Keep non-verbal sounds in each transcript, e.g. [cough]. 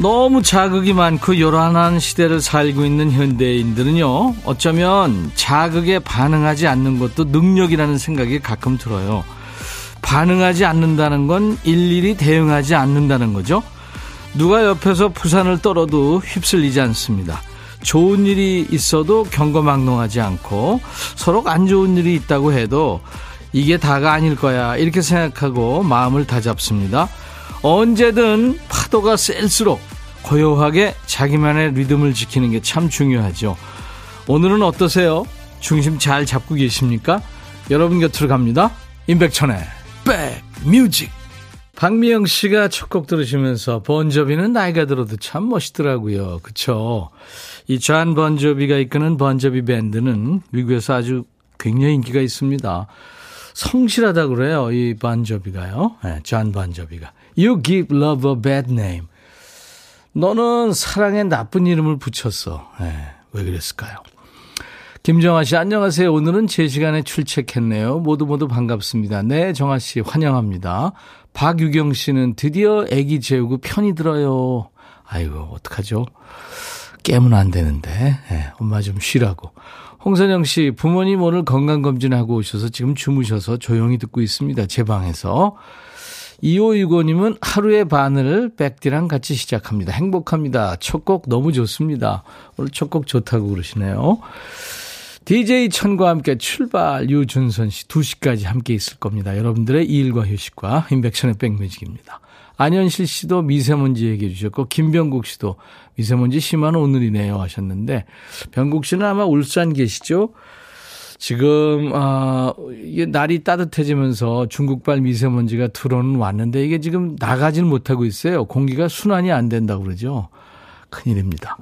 너무 자극이 많고 요란한 시대를 살고 있는 현대인들은요, 어쩌면 자극에 반응하지 않는 것도 능력이라는 생각이 가끔 들어요. 반응하지 않는다는 건 일일이 대응하지 않는다는 거죠. 누가 옆에서 부산을 떨어도 휩쓸리지 않습니다. 좋은 일이 있어도 경거망동하지 않고 서로 안 좋은 일이 있다고 해도 이게 다가 아닐 거야 이렇게 생각하고 마음을 다잡습니다. 언제든 파도가 셀수록 고요하게 자기만의 리듬을 지키는 게 참 중요하죠. 오늘은 어떠세요? 중심 잘 잡고 계십니까? 여러분 곁으로 갑니다. 임백천의 백뮤직 박미영 씨가 첫 곡 들으시면서 번저비는 나이가 들어도 참 멋있더라고요. 그쵸? 이존 번저비가 이끄는 번저비 밴드는 미국에서 아주 굉장히 인기가 있습니다. 성실하다 그래요. 이 본조비가요. 네, 존 본조비가. You give love a bad name. 너는 사랑에 나쁜 이름을 붙였어. 네, 왜 그랬을까요? 김정아 씨, 안녕하세요. 오늘은 제 시간에 출첵했네요. 모두 모두 반갑습니다. 네, 정아 씨, 환영합니다. 박유경 씨는 드디어 아기 재우고 편히 들어요. 아이고, 어떡하죠? 깨면 안 되는데. 네, 엄마 좀 쉬라고. 홍선영 씨, 부모님 오늘 건강검진하고 오셔서 지금 주무셔서 조용히 듣고 있습니다. 제 방에서. 2565님은 하루의 반을 백디랑 같이 시작합니다. 행복합니다. 첫 곡 너무 좋습니다. 오늘 첫 곡 좋다고 그러시네요. DJ 천과 함께 출발 유준선 씨 2시까지 함께 있을 겁니다. 여러분들의 일과 휴식과 인백션의 백뮤직입니다. 안현실 씨도 미세먼지 얘기해 주셨고 김병국 씨도 미세먼지 심한 오늘이네요 하셨는데 병국 씨는 아마 울산 계시죠? 지금 아 이게 날이 따뜻해지면서 중국발 미세먼지가 들어는 왔는데 이게 지금 나가지는 못하고 있어요. 공기가 순환이 안 된다고 그러죠. 큰일입니다.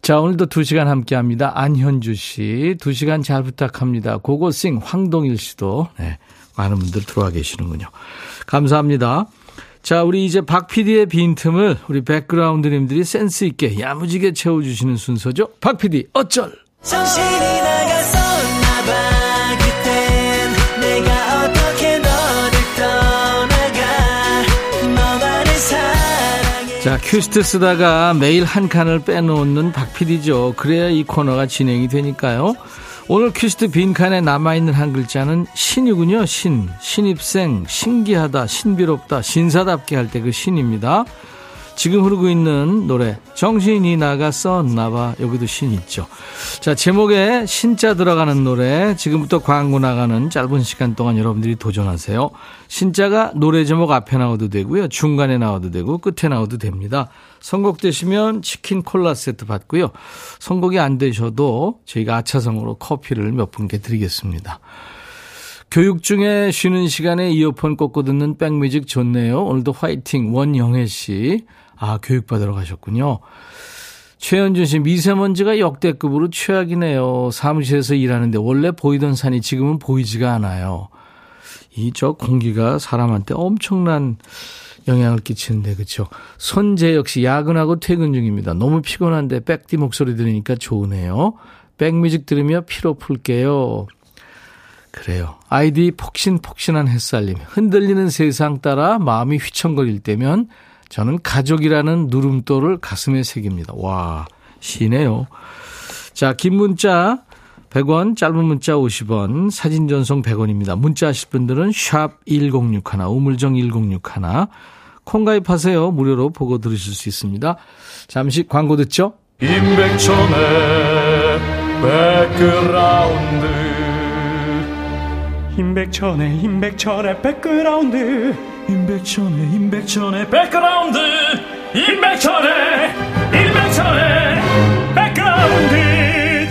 자, 오늘도 2시간 함께 합니다. 안현주 씨, 2시간 잘 부탁합니다. 고고싱 황동일 씨도, 네, 많은 분들 들어와 계시는군요. 감사합니다. 자, 우리 이제 박 PD의 빈틈을 우리 백그라운드님들이 센스 있게 야무지게 채워주시는 순서죠. 박 PD, 어쩔! 정신이 나가서 자, 큐시트 쓰다가 매일 한 칸을 빼놓는 박 PD죠. 그래야 이 코너가 진행이 되니까요. 오늘 큐시트 빈칸에 남아있는 한 글자는 신이군요. 신. 신입생, 신기하다, 신비롭다, 신사답게 할 때 그 신입니다. 지금 흐르고 있는 노래 정신이 나갔었나봐. 여기도 신 있죠. 자 제목에 신자 들어가는 노래 지금부터 광고 나가는 짧은 시간 동안 여러분들이 도전하세요. 신자가 노래 제목 앞에 나와도 되고요. 중간에 나와도 되고 끝에 나와도 됩니다. 선곡되시면 치킨 콜라 세트 받고요. 선곡이 안 되셔도 저희가 아차성으로 커피를 몇 분께 드리겠습니다. 교육 중에 쉬는 시간에 이어폰 꽂고 듣는 백뮤직 좋네요. 오늘도 화이팅. 원영애 씨. 아, 교육받으러 가셨군요. 최현준 씨, 미세먼지가 역대급으로 최악이네요. 사무실에서 일하는데 원래 보이던 산이 지금은 보이지가 않아요. 이 저 공기가 사람한테 엄청난 영향을 끼치는데 그렇죠. 손재 역시 야근하고 퇴근 중입니다. 너무 피곤한데 백디 목소리 들으니까 좋으네요. 백뮤직 들으며 피로 풀게요. 그래요. 아이디 폭신폭신한 햇살님. 흔들리는 세상 따라 마음이 휘청거릴 때면 저는 가족이라는 누름돌을 가슴에 새깁니다. 와, 시네요. 자, 긴 문자 100원, 짧은 문자 50원, 사진 전송 100원입니다. 문자 하실 분들은 샵 1061, 우물정 1061, 콩 가입하세요. 무료로 보고 들으실 수 있습니다. 잠시 광고 듣죠? 임백천의 백그라운드 임백천의 임백천의 백그라운드 임백천의 임백천의 백그라운드! 임백천의 임백천의 백그라운드!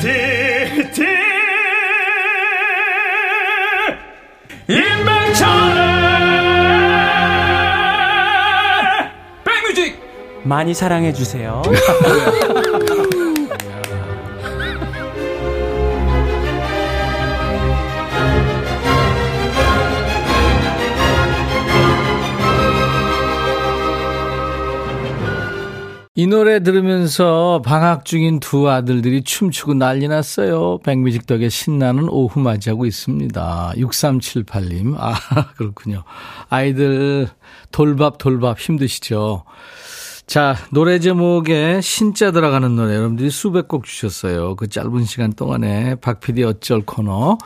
티티. 임백천의 백뮤직! 많이 사랑해 주세요. [laughs] 노래 들으면서 방학 중인 두 아들들이 춤추고 난리 났어요. 백뮤직 덕에 신나는 오후 맞이하고 있습니다. 6378님. 아, [laughs] 그렇군요. 아이들 돌밥 돌밥 힘드시죠? 자, 노래 제목에 신자 들어가는 노래 여러분들이 수백 곡 주셨어요. 그 짧은 시간 동안에 박PD 어쩔 코너.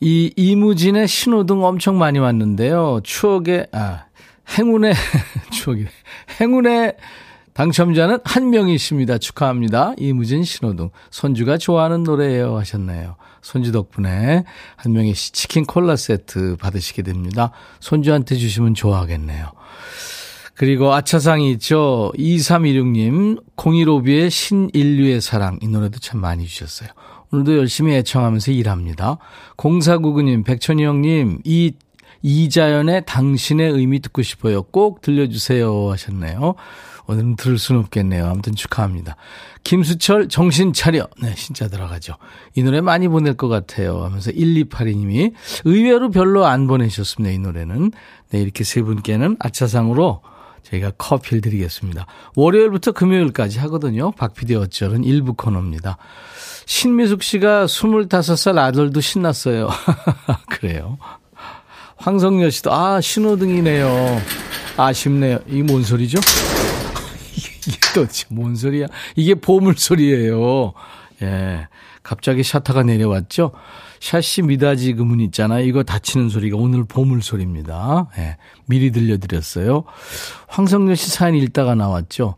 이 이무진의 신호등 엄청 많이 왔는데요. 추억의, 아, 행운의, [laughs] 추억이, 행운의 당첨자는 한 명이십니다. 축하합니다. 이무진 신호등. 손주가 좋아하는 노래예요 하셨네요. 손주 덕분에 한 명이 치킨 콜라 세트 받으시게 됩니다. 손주한테 주시면 좋아하겠네요. 그리고 아차상이 있죠. 2316님, 015B의 신인류의 사랑. 이 노래도 참 많이 주셨어요. 오늘도 열심히 애청하면서 일합니다. 0499님, 백천이 형님, 이 이자연의 당신의 의미 듣고 싶어요. 꼭 들려주세요 하셨네요. 오늘은 들을 수는 없겠네요. 아무튼 축하합니다. 김수철 정신 차려. 네, 진짜 들어가죠. 이 노래 많이 보낼 것 같아요. 하면서 1282님이 의외로 별로 안 보내셨습니다. 이 노래는. 네, 이렇게 세 분께는 아차상으로 저희가 커피를 드리겠습니다. 월요일부터 금요일까지 하거든요. 박피디 어쩔은 일부 코너입니다. 신미숙 씨가 25살 아들도 신났어요. [laughs] 그래요. 황성열 씨도, 아, 신호등이네요. 아쉽네요. 이게 뭔 소리죠? 이게 도대체 뭔 소리야? 이게 보물 소리예요. 예. 갑자기 샤타가 내려왔죠? 샤시 미다지 그문 있잖아요. 이거 닫히는 소리가 오늘 보물 소리입니다. 예. 미리 들려드렸어요. 황성열 씨 사연 읽다가 나왔죠?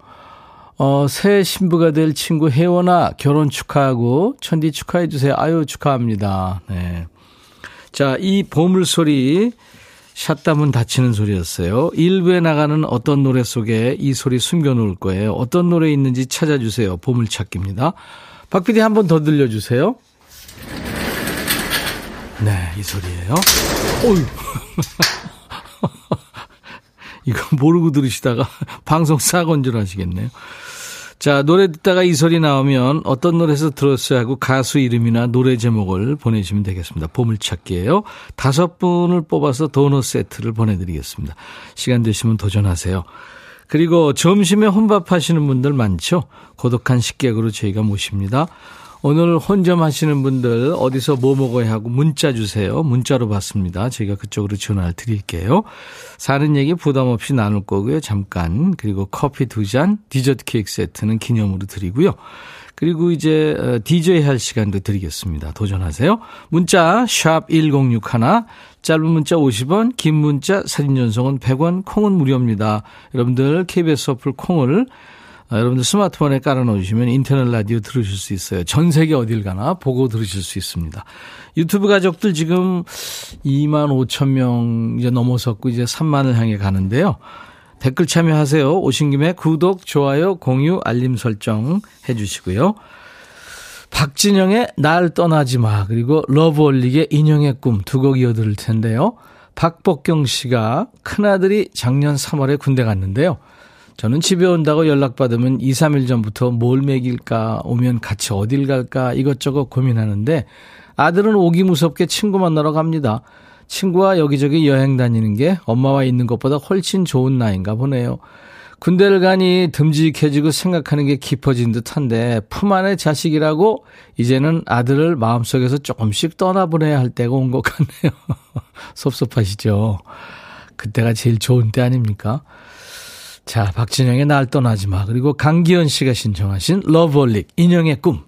어, 새 신부가 될 친구 혜원아 결혼 축하하고 천디 축하해 주세요. 아유 축하합니다. 네. 자, 이 보물 소리 샷다문 닫히는 소리였어요. 일부에 나가는 어떤 노래 속에 이 소리 숨겨놓을 거예요. 어떤 노래 있는지 찾아주세요. 보물찾기입니다. 박 PD 한 번 더 들려주세요. 네, 이 소리예요. 어유 [laughs] 이거 모르고 들으시다가 [laughs] 방송 사고인 줄 아시겠네요. 자, 노래 듣다가 이 소리 나오면 어떤 노래에서 들었어야 하고 가수 이름이나 노래 제목을 보내주시면 되겠습니다. 보물찾기예요. 다섯 분을 뽑아서 도넛 세트를 보내드리겠습니다. 시간 되시면 도전하세요. 그리고 점심에 혼밥 하시는 분들 많죠? 고독한 식객으로 저희가 모십니다. 오늘 혼점 하시는 분들 어디서 뭐 먹어야 하고 문자 주세요. 문자로 받습니다. 저희가 그쪽으로 전화를 드릴게요. 사는 얘기 부담 없이 나눌 거고요. 잠깐. 그리고 커피 두 잔, 디저트 케이크 세트는 기념으로 드리고요. 그리고 이제 DJ 어, 할 시간도 드리겠습니다. 도전하세요. 문자 샵 1061, 짧은 문자 50원, 긴 문자 사진 전송은 100원, 콩은 무료입니다. 여러분들 KBS 어플 콩을 아, 여러분들 스마트폰에 깔아놓으시면 인터넷 라디오 들으실 수 있어요. 전 세계 어딜 가나 보고 들으실 수 있습니다. 유튜브 가족들 지금 2만 5천 명 이제 넘어섰고 이제 3만을 향해 가는데요. 댓글 참여하세요. 오신 김에 구독, 좋아요, 공유, 알림 설정 해주시고요. 박진영의 날 떠나지 마 그리고 러브올릭의 인형의 꿈 두 곡 이어들을 텐데요. 박복경 씨가 큰아들이 작년 3월에 군대 갔는데요. 저는 집에 온다고 연락받으면 2, 3일 전부터 뭘 먹일까, 오면 같이 어딜 갈까 이것저것 고민하는데 아들은 오기 무섭게 친구 만나러 갑니다. 친구와 여기저기 여행 다니는 게 엄마와 있는 것보다 훨씬 좋은 나인가 보네요. 군대를 가니 듬직해지고 생각하는 게 깊어진 듯한데 품 안의 자식이라고 이제는 아들을 마음속에서 조금씩 떠나보내야 할 때가 온 것 같네요. [laughs] 섭섭하시죠? 그때가 제일 좋은 때 아닙니까? 자, 박진영의 날 떠나지 마. 그리고 강기현 씨가 신청하신 러브홀릭 인형의 꿈.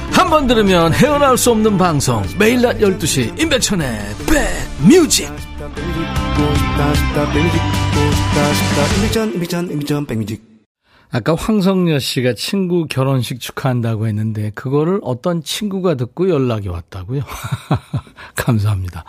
한 번 들으면 헤어나올 수 없는 방송 매일 낮 12시 임백천의 백뮤직 아까 황성여 씨가 친구 결혼식 축하한다고 했는데 그거를 어떤 친구가 듣고 연락이 왔다고요? [laughs] 감사합니다.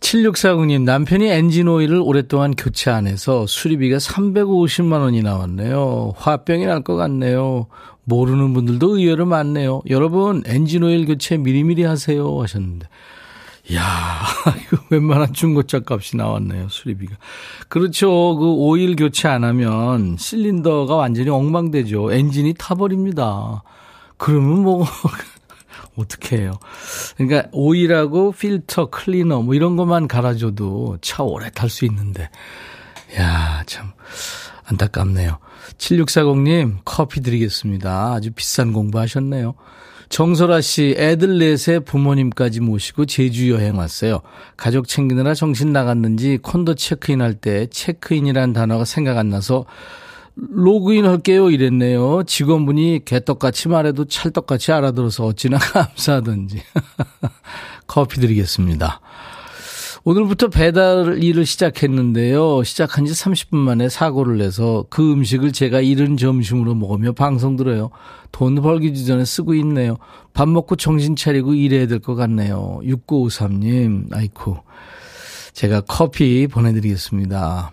7640님, 남편이 엔진 오일을 오랫동안 교체 안 해서 수리비가 350만 원이 나왔네요. 화병이 날 것 같네요. 모르는 분들도 의외로 많네요. 여러분, 엔진 오일 교체 미리미리 하세요. 하셨는데. 야 [laughs] 이거 웬만한 중고차 값이 나왔네요, 수리비가. 그렇죠. 그 오일 교체 안 하면 실린더가 완전히 엉망되죠. 엔진이 타버립니다. 그러면 뭐, [laughs] 어떻게 해요. 그러니까 오일하고 필터, 클리너 뭐 이런 것만 갈아줘도 차 오래 탈 수 있는데. 야 참, 안타깝네요. 7640님, 커피 드리겠습니다. 아주 비싼 공부하셨네요. 정설아 씨, 애들 넷에 부모님까지 모시고 제주 여행 왔어요. 가족 챙기느라 정신 나갔는지 콘도 체크인 할 때 체크인이라는 단어가 생각 안 나서 로그인 할게요 이랬네요. 직원분이 개떡같이 말해도 찰떡같이 알아들어서 어찌나 [laughs] 감사하던지. [laughs] 커피 드리겠습니다. 오늘부터 배달 일을 시작했는데요. 시작한 지 30분 만에 사고를 내서 그 음식을 제가 이른 점심으로 먹으며 방송 들어요. 돈 벌기 전에 쓰고 있네요. 밥 먹고 정신 차리고 일해야 될 것 같네요. 6953님, 아이쿠. 제가 커피 보내드리겠습니다.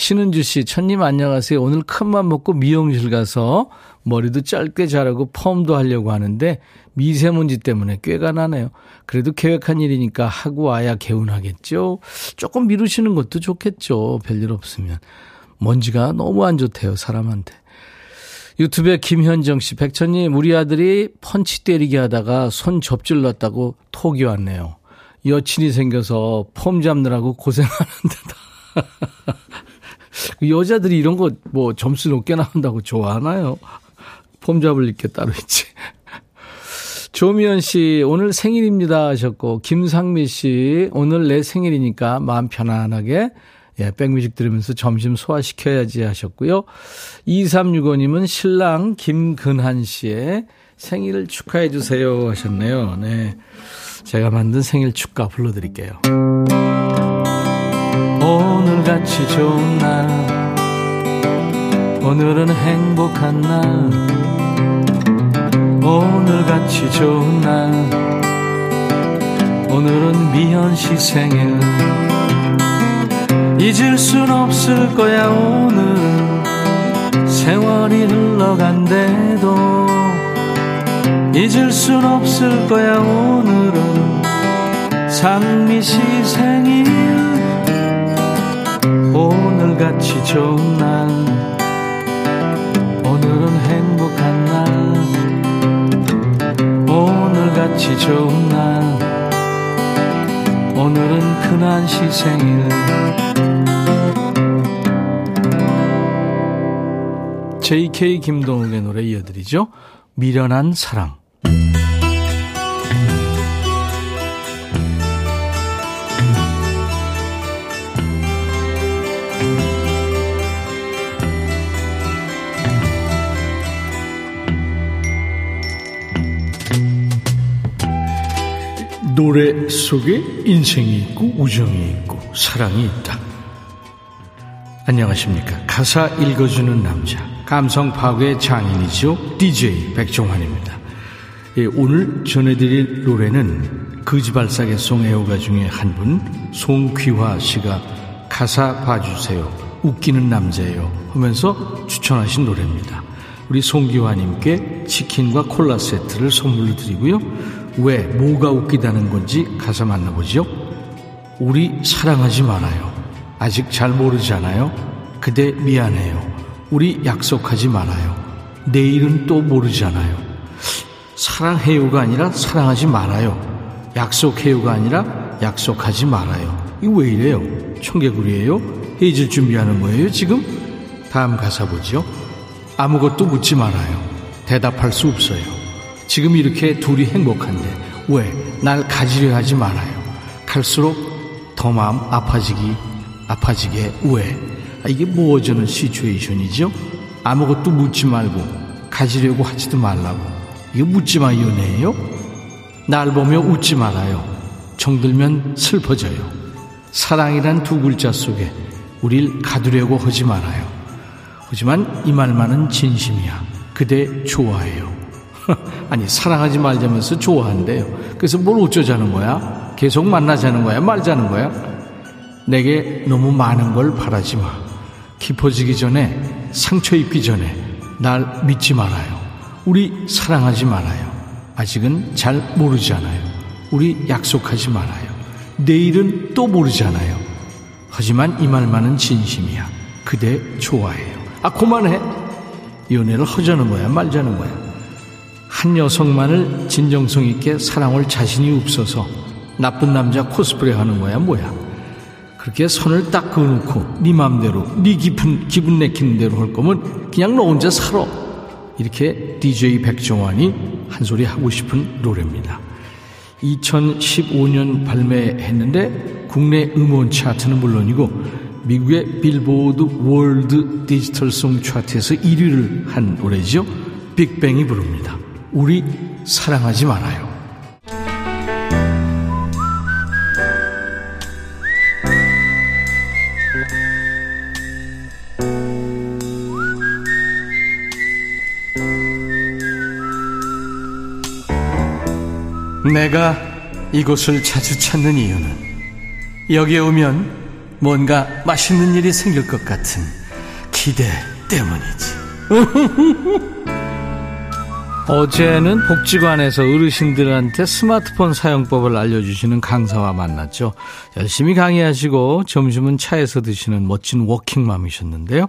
신은주 씨, 천님 안녕하세요. 오늘 큰맘 먹고 미용실 가서 머리도 짧게 자르고 펌도 하려고 하는데 미세먼지 때문에 꾀가 나네요. 그래도 계획한 일이니까 하고 와야 개운하겠죠? 조금 미루시는 것도 좋겠죠. 별일 없으면. 먼지가 너무 안 좋대요, 사람한테. 유튜브에 김현정 씨, 백천님, 우리 아들이 펀치 때리기 하다가 손 접질렀다고 톡이 왔네요. 여친이 생겨서 폼 잡느라고 고생하는데다. [laughs] 여자들이 이런 거 뭐 점수 높게 나온다고 좋아하나요? 폼 잡을 게 따로 있지. [laughs] 조미연 씨, 오늘 생일입니다 하셨고, 김상미 씨, 오늘 내 생일이니까 마음 편안하게, 예, 백뮤직 들으면서 점심 소화시켜야지 하셨고요. 2365님은 신랑 김근한 씨의 생일을 축하해 주세요 하셨네요. 네. 제가 만든 생일 축가 불러드릴게요. 오늘같이 좋은 날, 오늘은 행복한 날, 오늘같이 좋은 날. 오늘은 미연 씨 생일. 잊을 순 없을 거야 오늘. 세월이 흘러간대도 잊을 순 없을 거야 오늘은. 상미 씨 생일 오늘같이 좋은 날. 오늘은 행복한 날. 오늘같이 좋은 날. 오늘은 큰한 시 생일. JK 김동욱의 노래 이어드리죠. 미련한 사랑 노래 속에 인생이 있고 우정이 있고 사랑이 있다. 안녕하십니까. 가사 읽어주는 남자. 감성 파괴 장인이죠. DJ 백종환입니다. 예, 오늘 전해드릴 노래는 거지발사계 송 애호가 중에 한 분, 송귀화 씨가 가사 봐주세요. 웃기는 남자예요. 하면서 추천하신 노래입니다. 우리 송기화님께 치킨과 콜라 세트를 선물로 드리고요. 왜, 뭐가 웃기다는 건지 가사 만나보죠. 우리 사랑하지 말아요. 아직 잘 모르잖아요. 그대 미안해요. 우리 약속하지 말아요. 내일은 또 모르잖아요. 사랑해요가 아니라 사랑하지 말아요. 약속해요가 아니라 약속하지 말아요. 이거 왜 이래요? 청개구리예요? 헤어질 준비하는 거예요, 지금? 다음 가사 보죠. 아무것도 묻지 말아요. 대답할 수 없어요. 지금 이렇게 둘이 행복한데 왜 날 가지려 하지 말아요. 갈수록 더 마음 아파지기 아파지게 왜 아, 이게 무어지는 시츄에이션이죠. 아무것도 묻지 말고 가지려고 하지도 말라고 이거 묻지 마 연애예요. 날 보며 웃지 말아요. 정들면 슬퍼져요. 사랑이란 두 글자 속에 우릴 가두려고 하지 말아요. 하지만 이 말만은 진심이야. 그대 좋아해요. [laughs] 아니 사랑하지 말자면서 좋아한대요. 그래서 뭘 어쩌자는 거야? 계속 만나자는 거야? 말자는 거야? 내게 너무 많은 걸 바라지 마. 깊어지기 전에, 상처 입기 전에, 날 믿지 말아요. 우리 사랑하지 말아요. 아직은 잘 모르잖아요. 우리 약속하지 말아요. 내일은 또 모르잖아요. 하지만 이 말만은 진심이야. 그대 좋아해요. 아, 그만해. 연애를 허자는 거야, 말자는 거야. 한 여성만을 진정성 있게 사랑할 자신이 없어서 나쁜 남자 코스프레 하는 거야, 뭐야. 그렇게 선을 딱 그어놓고 네 맘대로 네 기분, 기분 내키는 대로 할 거면 그냥 너 혼자 살아. 이렇게 DJ 백종환이 한 소리 하고 싶은 노래입니다. 2015년 발매했는데 국내 음원 차트는 물론이고 미국의 빌보드 월드 디지털 송 차트에서 1위를 한 노래죠. 빅뱅이 부릅니다. 우리 사랑하지 말아요. 내가 이곳을 자주 찾는 이유는 여기에 오면 뭔가 맛있는 일이 생길 것 같은 기대 때문이지. [laughs] 어제는 복지관에서 어르신들한테 스마트폰 사용법을 알려주시는 강사와 만났죠. 열심히 강의하시고 점심은 차에서 드시는 멋진 워킹맘이셨는데요.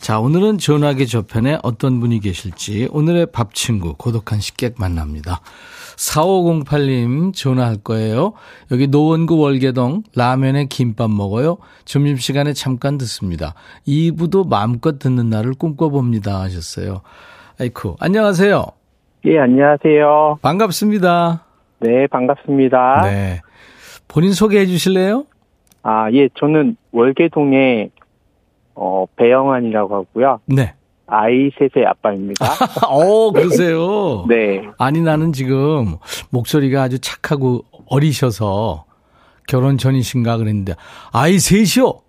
자, 오늘은 전화기 저편에 어떤 분이 계실지 오늘의 밥 친구 고독한 식객 만납니다. 4508님 전화할 거예요. 여기 노원구 월계동 라면에 김밥 먹어요. 점심시간에 잠깐 듣습니다. 2부도 마음껏 듣는 날을 꿈꿔봅니다 하셨어요. 아이쿠, 안녕하세요. 예, 안녕하세요. 반갑습니다. 네, 반갑습니다. 네. 본인 소개해 주실래요? 아, 예, 저는 월계동의 어, 배영환이라고 하고요. 네. 아이 셋의 아빠입니다. [laughs] 어, 그러세요? [laughs] 네. 아니, 나는 지금 목소리가 아주 착하고 어리셔서 결혼 전이신가 그랬는데, 아이 셋이요?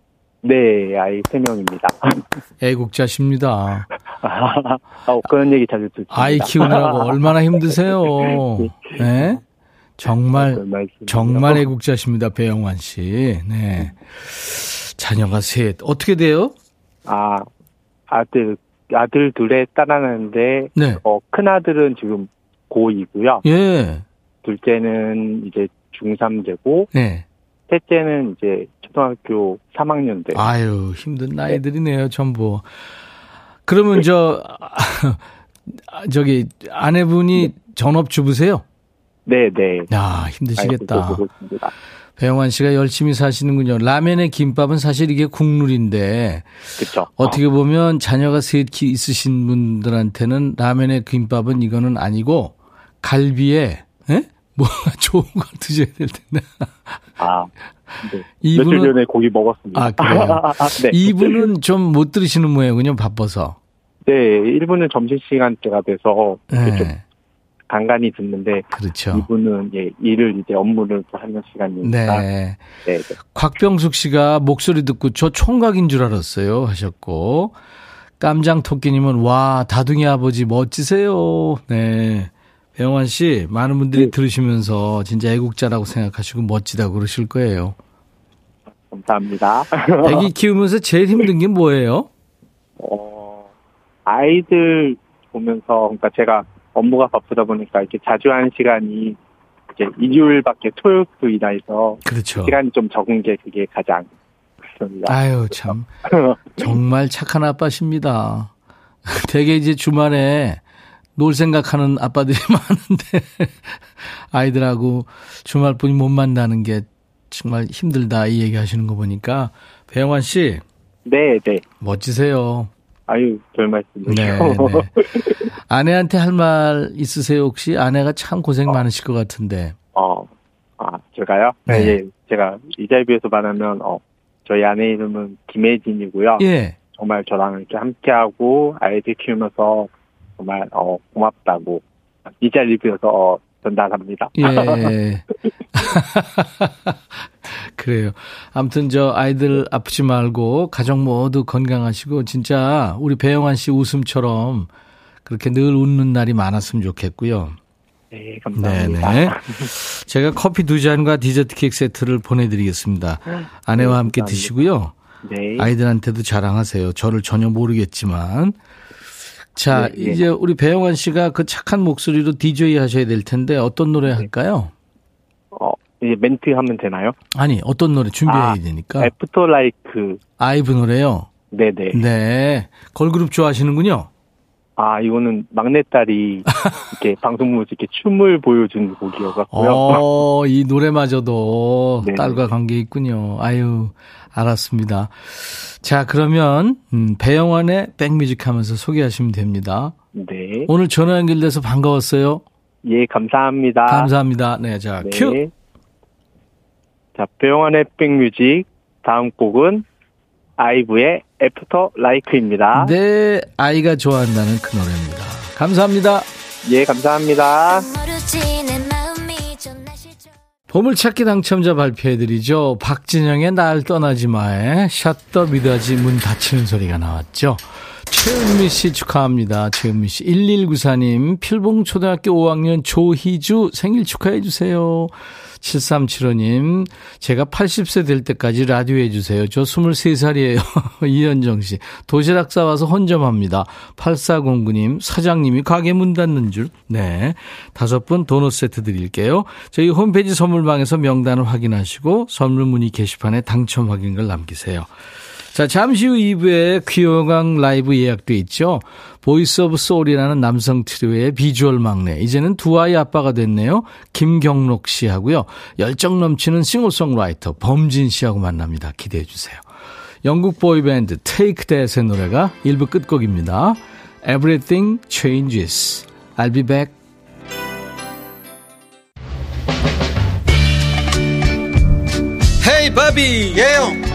네, 아이 세 명입니다. [laughs] 애국자십니다. 어, 그런 얘기 자주 듣습니다. 아이 키우느라고 얼마나 힘드세요. 네? 정말, 정말 애국자십니다. 배영환 씨. 네. 자녀가 셋. 어떻게 돼요? 아, 아들, 아들 둘에 딸하나인데, 네. 어, 큰아들은 지금 고2고요. 예. 둘째는 이제 중3 되고, 네. 셋째는 이제 초등학교 3학년 돼. 아유, 힘든 나이들이네요, 전부. 그러면 저, [laughs] 저기, 아내분이 전업주부세요? 네, 네. 야, 힘드시겠다. 배영환 씨가 열심히 사시는군요. 라면에 김밥은 사실 이게 국룰인데 그쵸. 어떻게 보면 자녀가 셋 있으신 분들한테는 라면에 김밥은 이거는 아니고 갈비에 에? 뭐가 [laughs] 좋은 걸 드셔야 될 텐데. 아, 네. 이분은- 며칠 전에 고기 먹었습니다. 아, 그래요? [laughs] 네. 이분은 좀 못 들으시는 모양이군요. 바빠서. 네, 일부는 점심 시간 때가 돼서 좀 네. 간간히 듣는데 그렇죠. 이분은 예, 일을 이제 업무를 또 하는 시간이니까 네. 네, 네. 곽병숙 씨가 목소리 듣고 저 총각인 줄 알았어요 하셨고 깜장 토끼님은 와 다둥이 아버지 멋지세요. 네. 배영환 씨 많은 분들이 네. 들으시면서 진짜 애국자라고 생각하시고 멋지다고 그러실 거예요. 감사합니다. 애기 키우면서 제일 힘든 게 뭐예요? 어, 아이들 보면서 그러니까 제가 업무가 바쁘다 보니까 이렇게 자주 하는 시간이 이제 일요일밖에 토요일이나 해서 그렇죠. 시간이 좀 적은 게 그게 가장 그렇습니다. 아유 참 정말 착한 아빠십니다. [laughs] 되게 이제 주말에 놀 생각하는 아빠들이 [laughs] 많은데 아이들하고 주말뿐이 못 만나는 게 정말 힘들다 이 얘기 하시는 거 보니까 배영환 씨 네, 네. 멋지세요. 아유, 별 말씀이요. 네, 네. 아내한테 할 말 있으세요 혹시? 아내가 참 고생 많으실 것 같은데. 어, 아, 제가요? 네. 네. 예, 제가 이 자리에서 말하면, 어, 저희 아내 이름은 김혜진이고요. 예. 정말 저랑 이렇게 함께하고 아이들 키우면서 정말, 어, 고맙다고 이 자리에 비해서 어, 전달합니다. 예. [laughs] 그래요. 아무튼 저 아이들 아프지 말고 가족 모두 건강하시고 진짜 우리 배영환 씨 웃음처럼 그렇게 늘 웃는 날이 많았으면 좋겠고요. 네, 감사합니다. 네네. 제가 커피 두 잔과 디저트 케이크 세트를 보내드리겠습니다. 아내와 함께 감사합니다. 드시고요. 네. 아이들한테도 자랑하세요. 저를 전혀 모르겠지만. 자, 네, 예. 이제 우리 배영환 씨가 그 착한 목소리로 DJ 하셔야 될 텐데 어떤 노래 할까요? 어, 이제 멘트 하면 되나요? 아니, 어떤 노래 준비해야 아, 되니까. After LIKE. 아이브 노래요? 네네. 네. 걸그룹 좋아하시는군요. 아, 이거는 막내딸이 이렇게 [laughs] 방송 보면서 이렇게 춤을 보여주는 곡이어갖고요. 어, 이 노래마저도 네네. 딸과 관계 있군요. 아유, 알았습니다. 자, 그러면, 음, 배영환의 백뮤직 하면서 소개하시면 됩니다. 네. 오늘 전화 연결돼서 반가웠어요. 예, 감사합니다. 감사합니다. 네, 자, 네. 큐. 자, 배영환의 백뮤직. 다음 곡은 아이브의 After LIKE입니다. 내 아이가 좋아한다는 그 노래입니다. 감사합니다. 예, 감사합니다. 보물찾기 당첨자 발표해드리죠. 박진영의 날 떠나지 마에 셔터 미닫이 문 닫히는 소리가 나왔죠. 최은미 씨 축하합니다. 최은미 씨. 1194님, 필봉초등학교 5학년 조희주 생일 축하해주세요. 7375님, 제가 80세 될 때까지 라디오 해주세요. 저 23살이에요. [laughs] 이현정 씨. 도시락 싸와서 혼점합니다. 8409님, 사장님이 가게 문 닫는 줄. 네. 다섯 분 도넛 세트 드릴게요. 저희 홈페이지 선물방에서 명단을 확인하시고 선물 문의 게시판에 당첨 확인글 남기세요. 자, 잠시 후 2부에 귀호강 라이브 예약돼 있죠. Voice of Soul이라는 남성 트리오의 비주얼 막내. 이제는 두 아이 아빠가 됐네요. 김경록 씨하고요. 열정 넘치는 싱어송라이터 범진 씨하고 만납니다. 기대해 주세요. 영국 보이밴드 Take That의 노래가 1부 끝곡입니다. Everything changes. I'll be back. 헤이 바비 예영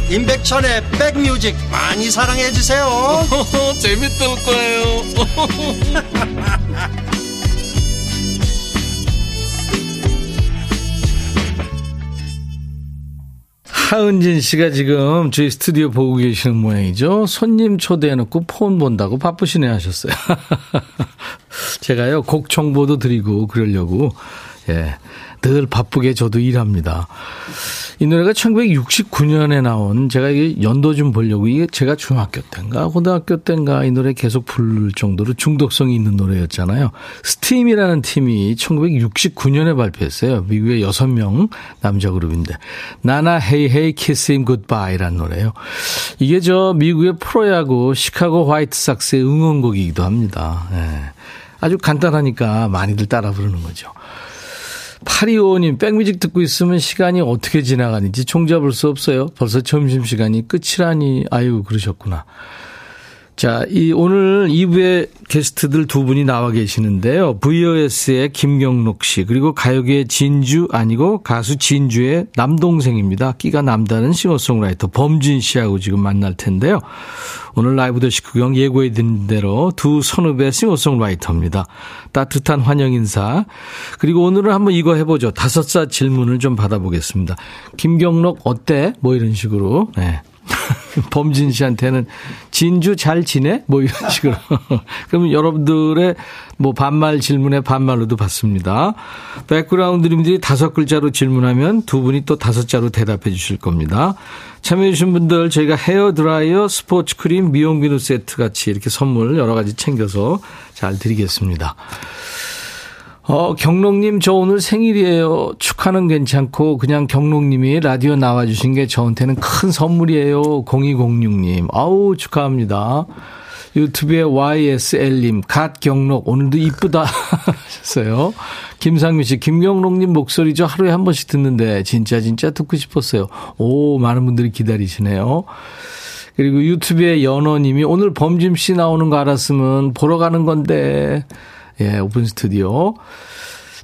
임백천의 백뮤직 많이 사랑해 주세요 [laughs] 재밌을 거예요 [laughs] 하은진 씨가 지금 저희 스튜디오 보고 계시는 모양이죠. 손님 초대해놓고 폰 본다고 바쁘시네 하셨어요. [laughs] 제가요, 곡 정보도 드리고 그러려고, 예, 늘 바쁘게 저도 일합니다. 이 노래가 1969년에 나온, 제가 이게 연도 좀 보려고, 이게 제가 중학교 때인가, 고등학교 때인가 이 노래 계속 부를 정도로 중독성이 있는 노래였잖아요. 스팀이라는 팀이 1969년에 발표했어요. 미국의 6명 남자 그룹인데. Na Na Hey Hey Kiss Him Goodbye라는 노래요. 이게 저 미국의 프로야구 시카고 화이트삭스의 응원곡이기도 합니다. 예. 아주 간단하니까 많이들 따라 부르는 거죠. 8255님, 백뮤직 듣고 있으면 시간이 어떻게 지나가는지 총잡을 수 없어요. 벌써 점심시간이 끝이라니, 아유, 그러셨구나. 자, 이 오늘 2부에 게스트들 두 분이 나와 계시는데요. VOS의 김경록 씨, 그리고 가요계의 진주 아니고 가수 진주의 남동생입니다. 끼가 남다른 싱어송라이터 범진 씨하고 지금 만날 텐데요. 오늘 라이브 더시 구경 예고해 드린 대로 두 선후배 싱어송라이터입니다. 따뜻한 환영 인사. 그리고 오늘은 한번 이거 해보죠. 다섯 살 질문을 좀 받아보겠습니다. 김경록 어때? 뭐 이런 식으로. 네. [laughs] 범진 씨한테는 진주 잘 지내? 뭐 이런 [laughs] 식으로. 그러면 여러분들의 뭐 반말 질문에 반말로도 받습니다. 백그라운드님들이 다섯 글자로 질문하면 두 분이 또 다섯 자로 대답해 주실 겁니다. 참여해주신 분들 저희가 헤어 드라이어, 스포츠 크림, 미용 비누 세트 같이 이렇게 선물 여러 가지 챙겨서 잘 드리겠습니다. 어, 경록님, 저 오늘 생일이에요. 축하는 괜찮고, 그냥 경록님이 라디오 나와주신 게 저한테는 큰 선물이에요. 0206님. 아우, 축하합니다. 유튜브에 YSL님, God 경록, 오늘도 이쁘다. [laughs] 하셨어요. 김상민 씨, 김경록님 목소리 저 하루에 한 번씩 듣는데, 진짜, 진짜 듣고 싶었어요. 오, 많은 분들이 기다리시네요. 그리고 유튜브에 연어님이 오늘 범짐 씨 나오는 거 알았으면 보러 가는 건데, 예, 오픈 스튜디오.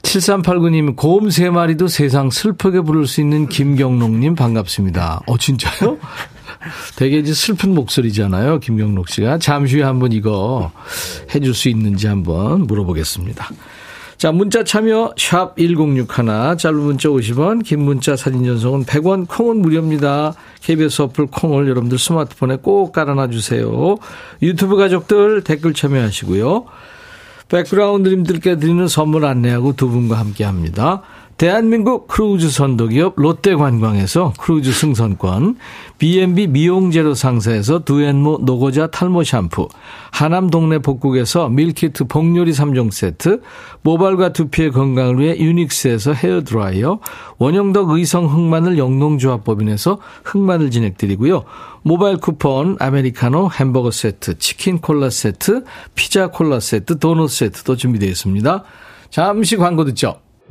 7389님, 곰 세 마리도 세상 슬프게 부를 수 있는 김경록님 반갑습니다. 어, 진짜요? [laughs] 되게 이제 슬픈 목소리잖아요. 김경록 씨가. 잠시 후에 한번 이거 해줄 수 있는지 한번 물어보겠습니다. 자, 문자 참여 샵 1061, 짧은 문자 50원, 긴 문자 사진 전송은 100원, 콩은 무료입니다. KBS 어플 콩을 여러분들 스마트폰에 꼭 깔아놔 주세요. 유튜브 가족들 댓글 참여하시고요. 백그라운드님들께 드리는 선물 안내하고 두 분과 함께 합니다. 대한민국 크루즈 선도기업 롯데관광에서 크루즈 승선권, B&B 미용재료 상사에서 두앤모 노고자 탈모 샴푸, 하남 동네 복국에서 밀키트 복요리 3종 세트, 모발과 두피의 건강을 위해 유닉스에서 헤어드라이어, 원형덕 의성 흑마늘 영농조합법인에서 흑마늘 진행드리고요. 모바일 쿠폰, 아메리카노 햄버거 세트, 치킨 콜라 세트, 피자 콜라 세트, 도넛 세트도 준비되어 있습니다. 잠시 광고 듣죠.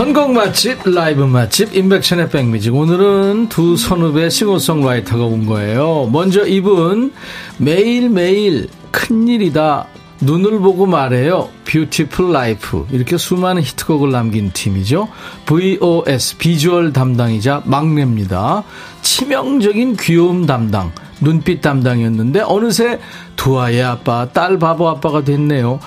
선곡 맛집, 라이브 맛집, 임백천의 백뮤직. 오늘은 두 선후배 싱어송라이터가 온 거예요. 먼저 이분, 매일매일 큰일이다. 눈을 보고 말해요. Beautiful Life. 이렇게 수많은 히트곡을 남긴 팀이죠. VOS, 비주얼 담당이자 막내입니다. 치명적인 귀여움 담당, 눈빛 담당이었는데, 어느새 두 아이의 아빠, 딸 바보 아빠가 됐네요.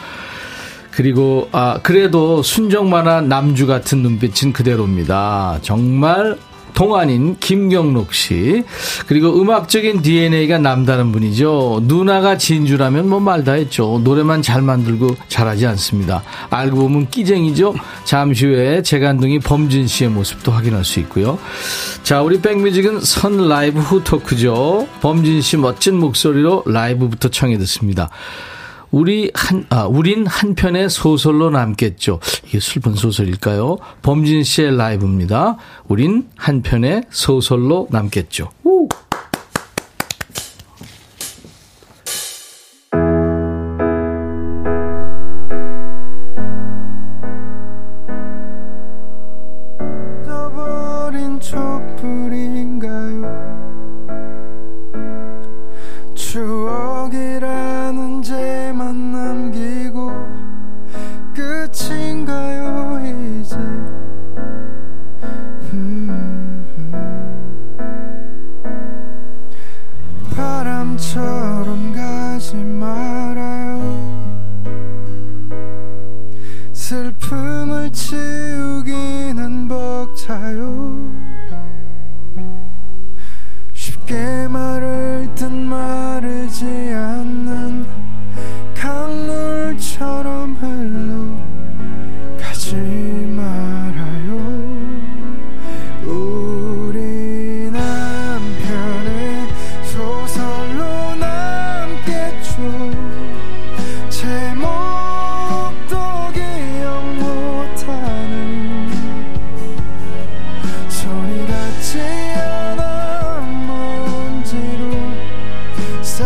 그리고 아 그래도 순정만한 남주 같은 눈빛은 그대로입니다. 정말 동안인 김경록 씨 그리고 음악적인 DNA가 남다른 분이죠. 누나가 진주라면 뭐 말 다 했죠. 노래만 잘 만들고 잘하지 않습니다. 알고 보면 끼쟁이죠. 잠시 후에 재간둥이 범진 씨의 모습도 확인할 수 있고요. 자 우리 백뮤직은 선 라이브 후 토크죠. 범진 씨 멋진 목소리로 라이브부터 청해 듣습니다. 우리 한, 아, 우린 한편의 소설로 남겠죠. 이게 슬픈 소설일까요? 범진 씨의 라이브입니다. 우린 한편의 소설로 남겠죠. 우!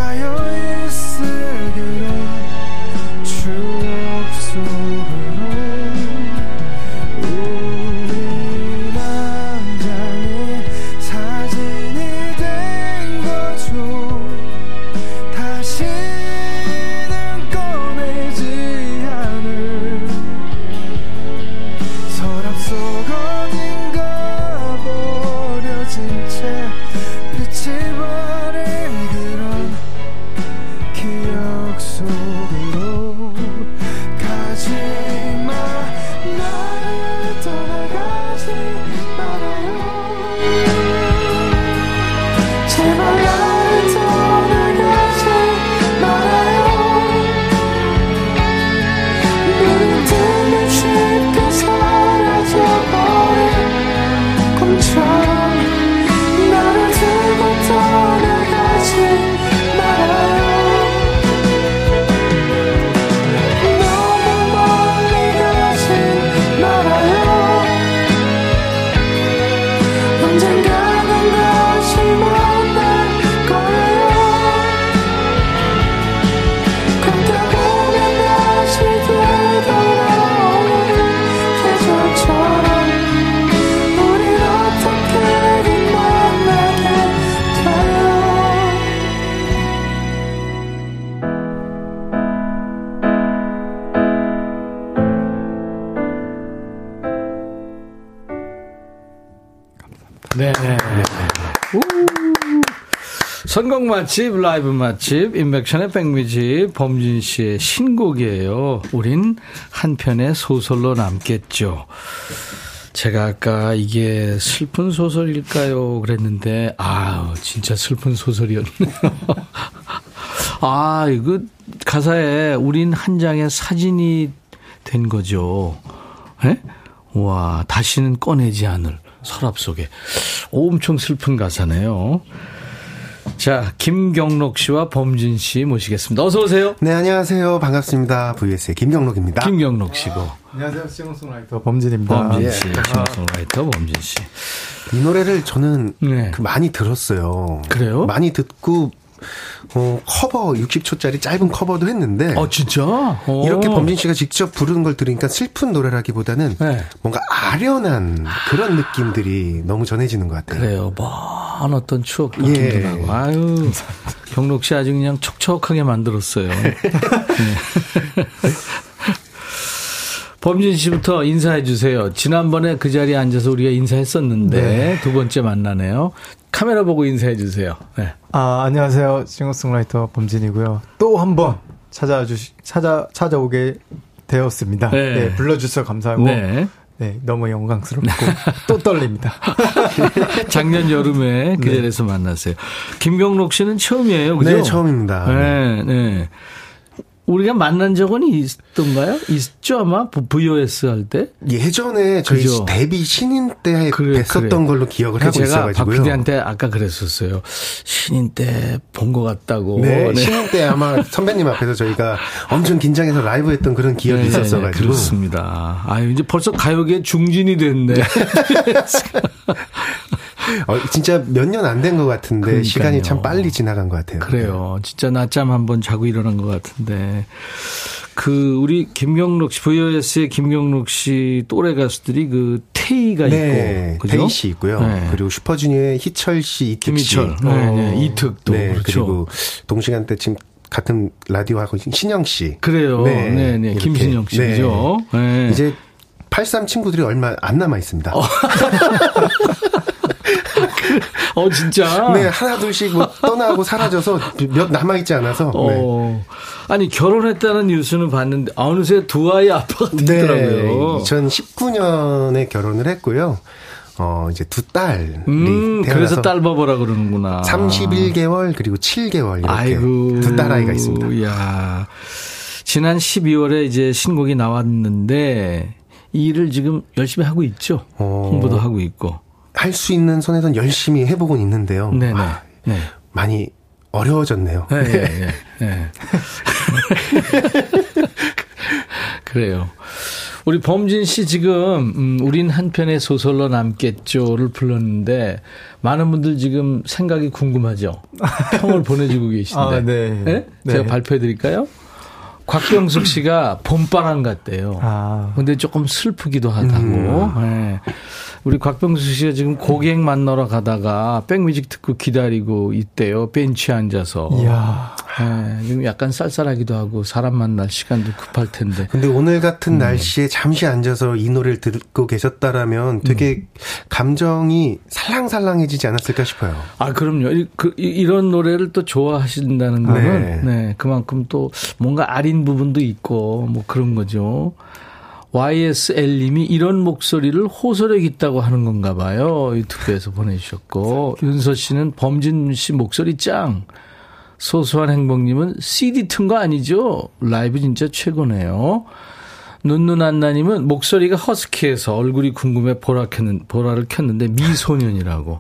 쌓여 있을 그런 맛집, 라이브 맛집, 인백션의 백뮤직, 범진 씨의 신곡이에요. 우린 한 편의 소설로 남겠죠. 제가 아까 이게 슬픈 소설일까요? 그랬는데, 아 진짜 슬픈 소설이었네요. [laughs] 아, 이거 가사에 우린 한 장의 사진이 된 거죠. 예? 와, 다시는 꺼내지 않을 서랍 속에. 엄청 슬픈 가사네요. 자, 김경록 씨와 범진 씨 모시겠습니다. 어서 오세요. 네, 안녕하세요. 반갑습니다. VOS의 김경록입니다. 김경록 씨고. 안녕하세요. 싱어송라이터 범진입니다. 범진 예. 씨. 싱어송라이터 범진 씨. 이 노래를 저는 네. 그 많이 들었어요. 그래요? 많이 듣고 어, 커버 60초짜리 짧은 커버도 했는데 어, 진짜? 어. 이렇게 범진 씨가 직접 부르는 걸 들으니까 슬픈 노래라기보다는 네. 뭔가 아련한 그런 느낌들이 너무 전해지는 것 같아요. 그래요. 먼 어떤 추억 느낌도 예. 나고. 아유, 경록 씨 아주 그냥 촉촉하게 만들었어요. [laughs] 네. 범진 씨부터 인사해 주세요. 지난번에 그 자리에 앉아서 우리가 인사했었는데 두 번째 만나네요. 카메라 보고 인사해 주세요. 네. 아, 안녕하세요. 싱어송라이터 범진이고요. 또 한번 찾아와 주시, 찾아, 찾아오게 되었습니다. 네. 네. 불러 주셔서 감사하고. 네. 네. 너무 영광스럽고 또 떨립니다. [laughs] 작년 여름에 그 자리에서 만났어요. 김경록 씨는 처음이에요. 그죠? 네, 처음입니다. 네, 네. 우리가 만난 적은 있던가요? 있죠, 아마? VOS 할 때? 예전에 저희 그죠? 데뷔 신인 때 그래, 뵀었던 그래. 걸로 기억을 하고 제가 박 있어가지고요. PD한테 아까 그랬었어요. 신인 때 본 것 같다고. 네, 네. 신인 때 아마 선배님 앞에서 저희가 엄청 긴장해서 라이브 했던 그런 기억이 네, 있었어가지고. 그렇습니다. 아유, 이제 벌써 가요계 중진이 됐네. [laughs] 어, 진짜 몇 년 안 된 것 같은데 그러니까요. 시간이 참 빨리 지나간 것 같아요. 그래요. 진짜 낮잠 한번 자고 일어난 것 같은데. 그, 우리 김경록 씨, VOS의 김경록 씨 또래 가수들이 그 태희가 네, 있고. 그죠? 태희 씨 있고요. 네. 그리고 슈퍼주니어의 희철 씨, 이특 씨. 김희철. 네, 네, 이특도. 네, 그렇죠. 그리고 동시간대 지금 같은 라디오 하고 있는 신영 씨. 그래요. 네, 네. 이렇게. 김신영 씨, 네. 네. 이제 83 친구들이 얼마 안 남아 있습니다. 어, [laughs] 진짜? 네, 하나 둘씩 뭐 떠나고 사라져서 몇 남아 있지 않아서. 네. 어. 아니, 결혼했다는 뉴스는 봤는데, 어느새 두 아이 아빠가 네. 됐더라고요. 2019년에 결혼을 했고요. 어, 이제 두 딸이 음, 그래서 딸바보라 그러는구나. 31개월 그리고 7개월 이렇게 아이고. 두 딸아이가 있습니다. 야 지난 12월에 이제 신곡이 나왔는데, 이 일을 지금 열심히 하고 있죠. 어. 홍보도 하고 있고. 할 수 있는 선에선 열심히 해보곤 있는데요. 네네. 아, 네. 많이 어려워졌네요. 네, 네, [laughs] 네. [laughs] 그래요. 우리 범진 씨 지금 음, 우린 한 편의 소설로 남겠죠를 불렀는데 많은 분들 지금 생각이 궁금하죠. 평을 보내주고 계신데. [laughs] 아, 네. 네? 네. 제가 발표해 드릴까요? 곽병숙 씨가 봄바람 같대요. 아. 근데 조금 슬프기도 하다고. 네. 우리 곽병수 씨가 지금 고객 만나러 가다가 백뮤직 듣고 기다리고 있대요. 벤치에 앉아서. 이야. 네, 지금 약간 쌀쌀하기도 하고 사람 만날 시간도 급할 텐데. 근데 오늘 같은 음. 날씨에 잠시 앉아서 이 노래를 듣고 계셨다라면 되게 음. 감정이 살랑살랑해지지 않았을까 싶어요. 아, 그럼요. 이, 그, 이- 이런 노래를 또 좋아하신다는 거는, 네. 네. 그만큼 또 뭔가 아린 부분도 있고, 뭐 그런 거죠. YSL님이 이런 목소리를 호소력 있다고 하는 건가 봐요. 유튜브에서 보내주셨고. [laughs] 윤서 씨는 범진 씨 목소리 짱. 소소한 행복님은 CD 튼 거 아니죠? 라이브 진짜 최고네요. 눈눈안나님은 목소리가 허스키해서 얼굴이 궁금해 보라 켰는, 보라를 켰는데 미소년이라고.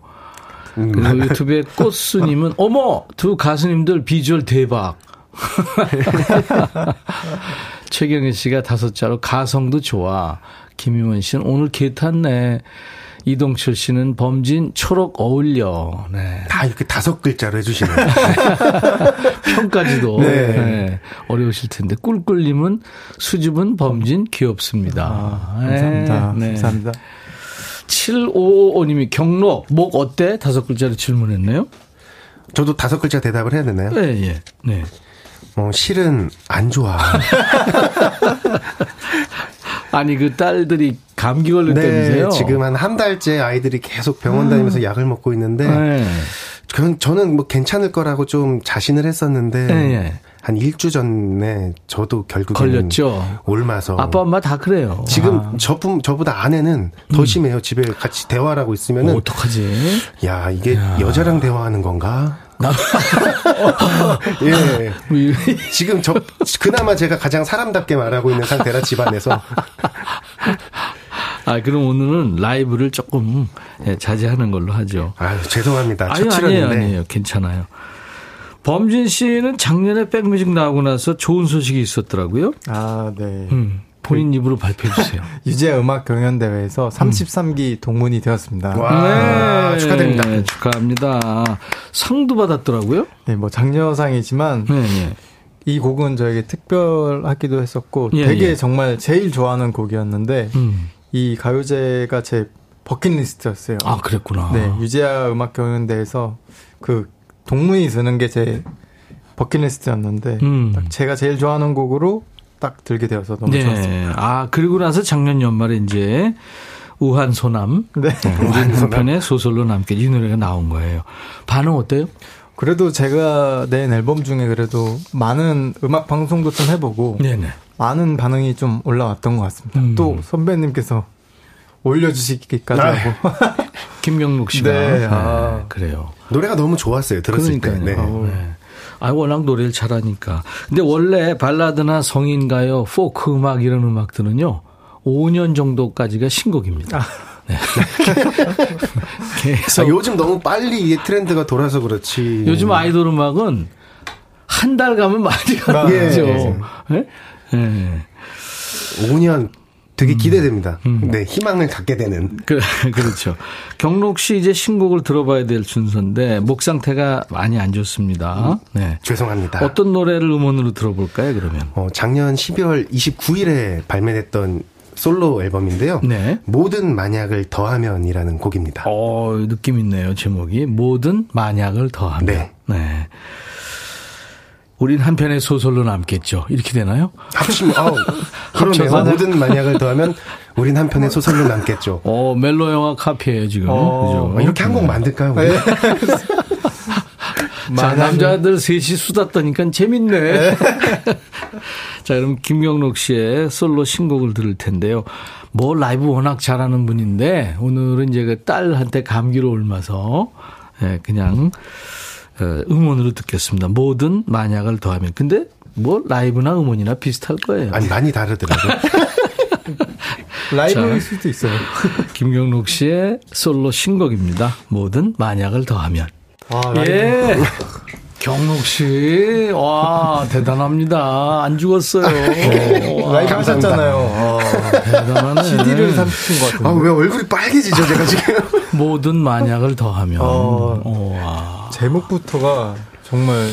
그리고 유튜브에 꽃수님은 어머 두 가수님들 비주얼 대박. [laughs] 최경혜 씨가 다섯 자로 가성도 좋아. 김희원 씨는 오늘 개 탔네. 이동철 씨는 범진 초록 어울려. 네. 다 이렇게 다섯 글자로 해주시네요. [laughs] 평까지도 네. 네, 어려우실 텐데 꿀꿀님은 수줍은 범진 귀엽습니다. 아, 감사합니다. 네, 네. 감사합니다. 7555님이 경로 목 어때? 다섯 글자로 질문했네요. 저도 다섯 글자 대답을 해야 되나요? 네, 예. 네. 어, 실은 안 좋아. [laughs] 아니 그 딸들이 감기 걸렸다면서요? 네, 지금 한 한 달째 아이들이 계속 병원 다니면서 약을 먹고 있는데 네. 저- 저는 뭐 괜찮을 거라고 좀 자신을 했었는데 네, 네. 한 일주 전에 저도 결국에 걸렸죠. 옮아서 아빠 엄마 다 그래요. 지금 아, 저뿐 저보다 아내는 더 심해요. 집에 같이 대화를 하고 있으면은 어, 어떡하지? 야 이게 여자랑 대화하는 건가? 예. [laughs] 지금 저 그나마 제가 가장 사람답게 말하고 있는 상태라 집안에서 아, 그럼 오늘은 라이브를 조금 예, 자제하는 걸로 하죠. 아유 죄송합니다. 아니, 첫 아니에요, 아니에요. 괜찮아요. 범진 씨는 작년에 백뮤직 나오고 나서 좋은 소식이 있었더라고요. 아, 네. 음, 본인 입으로 발표해 주세요. [laughs] 유재 음악 경연 대회에서 33기 동문이 되었습니다. 와 축하드립니다. 네, 축하합니다. 상도 받았더라고요. 네, 뭐 장려상이지만 네, 네. 이 곡은 저에게 특별하기도 했었고 예, 되게 예. 정말 제일 좋아하는 곡이었는데 음. 이 가요제가 제 버킷리스트였어요. 아, 그랬구나. 네, 유재하 음악 경연대회에서 그 동문이 드는 게 제 버킷리스트였는데 음. 딱 제가 제일 좋아하는 곡으로 딱 들게 되어서 너무 좋았습니다. 네. 아, 그리고 나서 작년 연말에 이제 우한 소남. 네. 우리 한편의 소설로 남게 이 노래가 나온 거예요. 반응 어때요? 그래도 제가 낸 앨범 중에 그래도 많은 음악 방송도 좀 해보고 네네. 많은 반응이 좀 올라왔던 것 같습니다. 음. 또 선배님께서 올려주시기까지 아. 하고 [laughs] 김명록 씨가. 네, 네, 아. 그래요. 노래가 너무 좋았어요. 들었을 그러니까요. 때. 네. 네. 아, 워낙 노래를 잘하니까. 근데 원래 발라드나 성인가요, 포크 음악 이런 음악들은요, 5년 정도까지가 신곡입니다. 네. [laughs] 계속. 아, 요즘 너무 빨리 이게 트렌드가 돌아서 그렇지. 요즘 아이돌 음악은 한 달 가면 많이 가는 예. 거죠. 예? 예. 5년 되게 기대됩니다. 음. 네, 희망을 갖게 되는. 그, [laughs] 그렇죠. 경록 씨 이제 신곡을 들어봐야 될 순서인데, 목 상태가 많이 안 좋습니다. 네. 죄송합니다. 어떤 노래를 음원으로 들어볼까요, 그러면? 어, 작년 12월 29일에 발매됐던 솔로 앨범인데요. 네. 모든 만약을 더하면이라는 곡입니다. 어, 느낌 있네요, 제목이. 모든 만약을 더하면. 네. 네. 우린 한 편의 소설로 남겠죠. 이렇게 되나요? 합치면, 어, 그러네요. 모든 만약을 더하면 우린 한 편의 소설로 남겠죠. 어, 멜로 영화 카피예요 지금. 어, 그죠? 이렇게 한 곡 만들까요? 우리? 자, 남자들 셋이 수다 떠니까 재밌네. [laughs] 자, 그럼 김경록 씨의 솔로 신곡을 들을 텐데요. 뭐 라이브 워낙 잘하는 분인데 오늘은 이제 그 딸한테 감기로 옮아서 예, 그냥 어, 음원으로 듣겠습니다. 모든 만약을 더하면. 근데 뭐 라이브나 음원이나 비슷할 거예요. 아니, 많이 다르더라고요. [laughs] 라이브일 수도 있어요. [laughs] 김경록 씨의 솔로 신곡입니다. 모든 만약을 더하면. 아, 라이브. 예. 경록 씨, 와, 대단합니다. 안 죽었어요. 와, 라이브 하셨잖아요. 아, 대단하네. CD를 삼키신 것 같은데. 아, 왜 얼굴이 빨개지죠, [laughs] 제가 지금? 모든 만약을 더하면. 어. 어, 와. 제목부터가 정말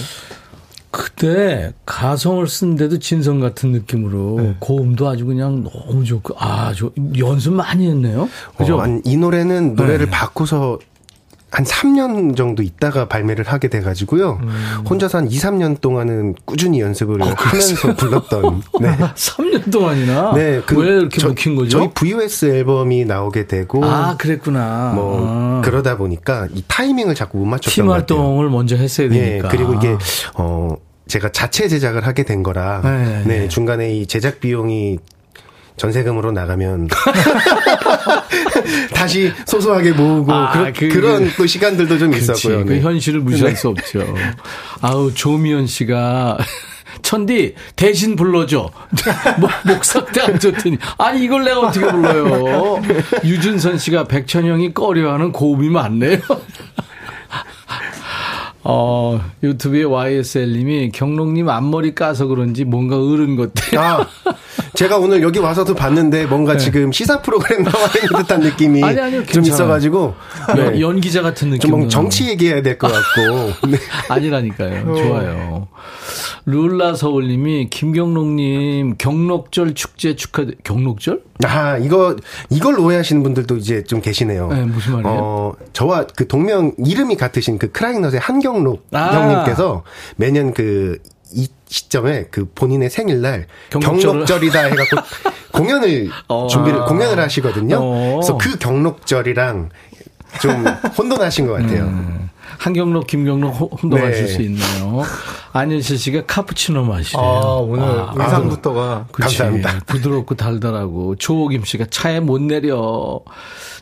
그때 가성을 쓴데도 진성 같은 느낌으로 네. 고음도 아주 그냥 너무 좋고, 아, 저, 연습 많이 했네요. 그죠? 어, 이 노래는 노래를 네. 바꾸서 한 3년 정도 있다가 발매를 하게 돼가지고요. 음. 혼자서 한 2, 3년 동안은 꾸준히 연습을 어, 하면서 불렀던. [laughs] 네. 3년 동안이나? 네, 그 왜 이렇게 저- 묵힌 거죠? 저희 VOS 앨범이 나오게 되고 아, 그랬구나. 뭐 아. 그러다 보니까 이 타이밍을 자꾸 못 맞췄던 팀것 같아요. 활동을 먼저 했어야 예, 되니까. 그리고 이게 어 제가 자체 제작을 하게 된 거라 네, 네, 네. 중간에 이 제작 비용이 전세금으로 나가면 [laughs] 다시 소소하게 모으고 아, 그런 그- 그런 또 시간들도 좀 그렇지. 있었고요. 그 네. 현실을 무시할 수 없죠. 아우 조미연 씨가 천디 대신 불러줘. 뭐, [laughs] 목 상태 안 좋더니 아니 이걸 내가 어떻게 불러요? [laughs] 유준선 씨가 백천영이 꺼려하는 고음이 많네요. 어, 유튜브에 YSL님이 경록님 앞머리 까서 그런지 뭔가 어른 같아요. 아, 제가 오늘 여기 와서도 봤는데 뭔가 지금 시사 프로그램 나와 있는 듯한 느낌이 네. 아니, 아니요, 좀 괜찮아요. 있어가지고 연- 네. 연 기자 같은 느낌. 좀 정치 얘기해야 될 것 같고 [laughs] 네. 아니라니까요. 좋아요. 룰라 서울님이 김경록님 경록절 축제 축하 경록절? 아, 이거, 이걸 오해하시는 분들도 이제 좀 계시네요. 네, 무슨 말이에요? 어, 저와 그 동명, 이름이 같으신 그 크라잉넛의 한경록 아. 형님께서 매년 그 이 시점에 그 본인의 생일날 경록절을- 경록절이다 해갖고 [laughs] 공연을 어. 준비를 공연을 하시거든요. 어. 그래서 그 경록절이랑 좀 [laughs] 혼돈하신 것 같아요. 음. 한경록, 김경록 호- 혼동하실 네. 수 있네요. 안현실 씨가 카푸치노 마시래요. 아, 오늘 아, 의상부터가 그치. 감사합니다. [laughs] 부드럽고 달달하고. 조호김 씨가 차에 못 내려.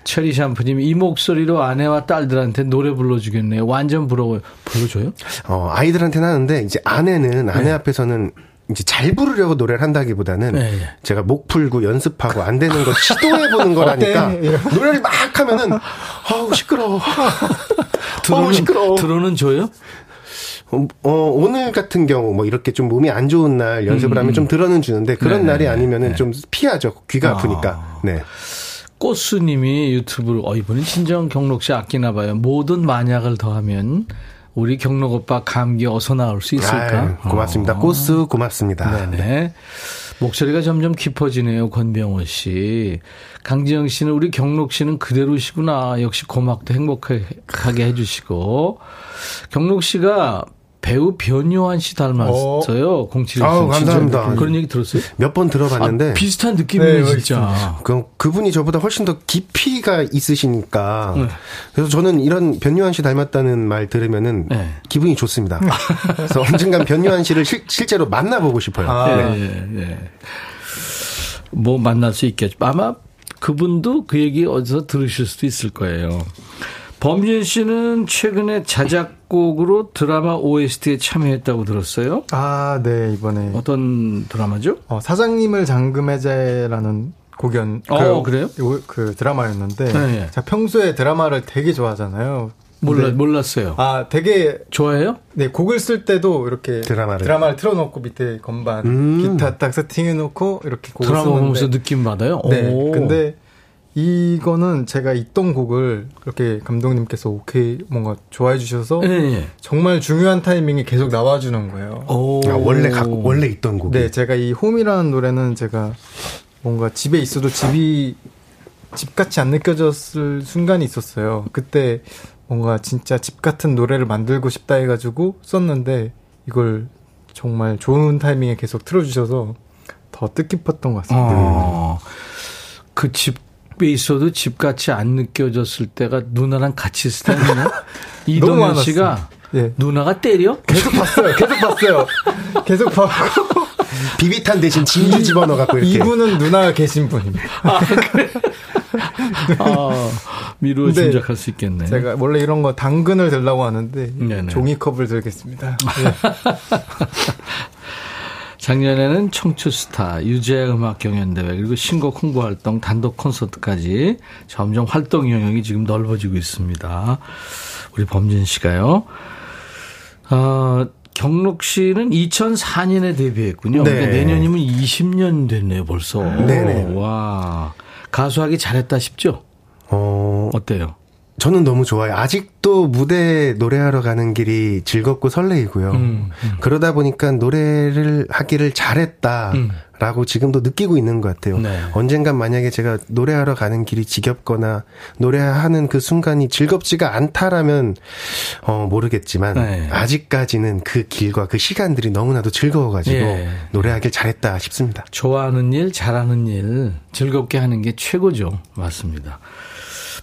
체리 샴푸님, 이 목소리로 아내와 딸들한테 노래 불러주겠네요. 완전 부러워요. 불러줘요? 어, 아이들한테는 하는데 이제 아내는 아내 앞에서는 이제 잘 부르려고 노래를 한다기보다는 네, 네. 제가 목 풀고 연습하고 안 되는 거 시도해 보는 거라니까 [laughs] 어때? 노래를 막 하면은 아우 시끄러워. [laughs] 어우 시끄러워. 들어는 줘요? 어, 어, 오늘 같은 경우 뭐 이렇게 좀 몸이 안 좋은 날 연습을 하면 좀 들어는 주는데 그런 음, 네, 날이 네, 아니면은 네. 좀 피하죠. 귀가 아. 아프니까. 네. 꽃수님이 유튜브로, 어, 이번엔 진정 경록 씨 아끼나 봐요. 모든 만약을 더하면 우리 경록 오빠 감기 어서 나올 수 있을까? 아유, 고맙습니다. 어. 꽃수 고맙습니다. 네네. 목소리가 점점 깊어지네요, 권병호 씨. 강지영 씨는 우리 경록 씨는 그대로시구나. 역시 고맙고 행복하게 해주시고. 경록 씨가 배우 변요한 씨 닮았어요. 07 아우, 감사합니다. 그런 얘기 들었어요? 몇 번 들어봤는데 아, 비슷한 느낌이에요, 네, 진짜. 그, 그분이 저보다 훨씬 더 깊이가 있으시니까. 네. 그래서 저는 이런 변요한 씨 닮았다는 말 들으면은 네. 기분이 좋습니다. 그래서 [laughs] 언젠간 변요한 씨를 실, 실제로 만나보고 싶어요. 아, 네. 예, 예. 뭐 만날 수 있겠죠. 아마 그분도 그 얘기 어디서 들으실 수도 있을 거예요. 범진 씨는 최근에 자작곡으로 드라마 OST에 참여했다고 들었어요. 아, 네, 이번에 어떤 드라마죠? 어, 사장님을 잠금해제라는 곡연 어, 그 래요? 요- 그 드라마였는데 네, 네. 제가 평소에 드라마를 되게 좋아하잖아요. 몰라, 근데- 몰랐어요. 아, 되게 좋아해요? 네, 곡을 쓸 때도 이렇게 드라마를. 틀어 놓고 밑에 건반, 음. 기타 딱 세팅해 놓고 이렇게 곡을 드라마 쓰는데 보면서 느낌 받아요? 네, 오. 근데 이거는 제가 있던 곡을 그렇게 감독님께서 오케이 뭔가 좋아해 주셔서 예, 예. 정말 중요한 타이밍에 계속 나와주는 거예요. 오. 아, 원래 가, 원래 있던 곡이. 네, 제가 이 홈이라는 노래는 제가 뭔가 집에 있어도 집이 집같이 안 느껴졌을 순간이 있었어요. 그때 뭔가 진짜 집 같은 노래를 만들고 싶다 해가지고 썼는데 이걸 정말 좋은 타이밍에 계속 틀어주셔서 더 뜻깊었던 것 같습니다. 어, 그집 에 있어도 집같이 안 느껴졌을 때가 누나랑 같이 있을 때는요? [laughs] 너무 이동현. 씨가 예. 누나가 때려? 계속 봤어요. 계속 봤어요. [laughs] 계속 봤고 비비탄 대신 진주 집어넣어갖고 이렇게. 이분은 누나가 계신 분입니다. 아, 미루어 근데 짐작할 수 있겠네. 제가 원래 이런 거 당근을 들라고 하는데 네네. 종이컵을 들겠습니다. 예. [laughs] 작년에는 청춘스타, 유재 음악 경연대회, 그리고 신곡 홍보 활동, 단독 콘서트까지 점점 활동 영역이 지금 넓어지고 있습니다. 우리 범진 씨가요. 어, 경록 씨는 2004년에 데뷔했군요. 네. 그러니까 내년이면 20년 됐네요, 벌써. 네네. 와. 가수하기 잘했다 싶죠? 어, 어때요? 저는 너무 좋아요. 아직도 무대 노래하러 가는 길이 즐겁고 설레이고요. 음, 그러다 보니까 노래를 하기를 잘했다라고 지금도 느끼고 있는 것 같아요. 네. 언젠간 만약에 제가 노래하러 가는 길이 지겹거나 노래하는 그 순간이 즐겁지가 않다라면 어 모르겠지만 네. 아직까지는 그 길과 그 시간들이 너무나도 즐거워가지고 예. 노래하길 잘했다 싶습니다. 좋아하는 일, 잘하는 일, 즐겁게 하는 게 최고죠. 맞습니다.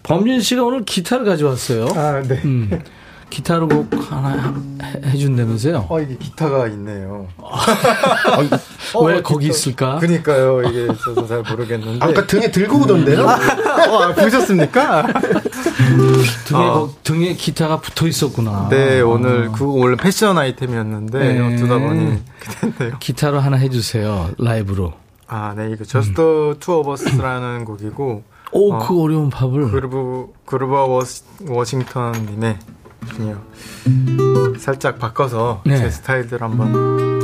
범진 씨가 오늘 기타를 가져왔어요. 아, 네. 음, 기타로 곡 하나 해- 해준다면서요? 어, 이게 기타가 있네요. [laughs] 왜 거기 있을까? 그니까요, 이게 저도 잘 모르겠는데. 아까 등에 들고 오던데요? 어, 보셨습니까? [laughs] 등에, 거- 등에 기타가 붙어 있었구나. 네, 오늘 그거 원래 패션 아이템이었는데 네. 어쩌다 보니 그랬네요. 기타로 하나 해주세요. 라이브로. 아, 네, 이거 Just the Two of Us라는 곡이고 오, 어. 그 어려운 팝을. 그루브 그루버 워시, 워싱턴님의 주니어 살짝 바꿔서 네. 제 스타일대로 한번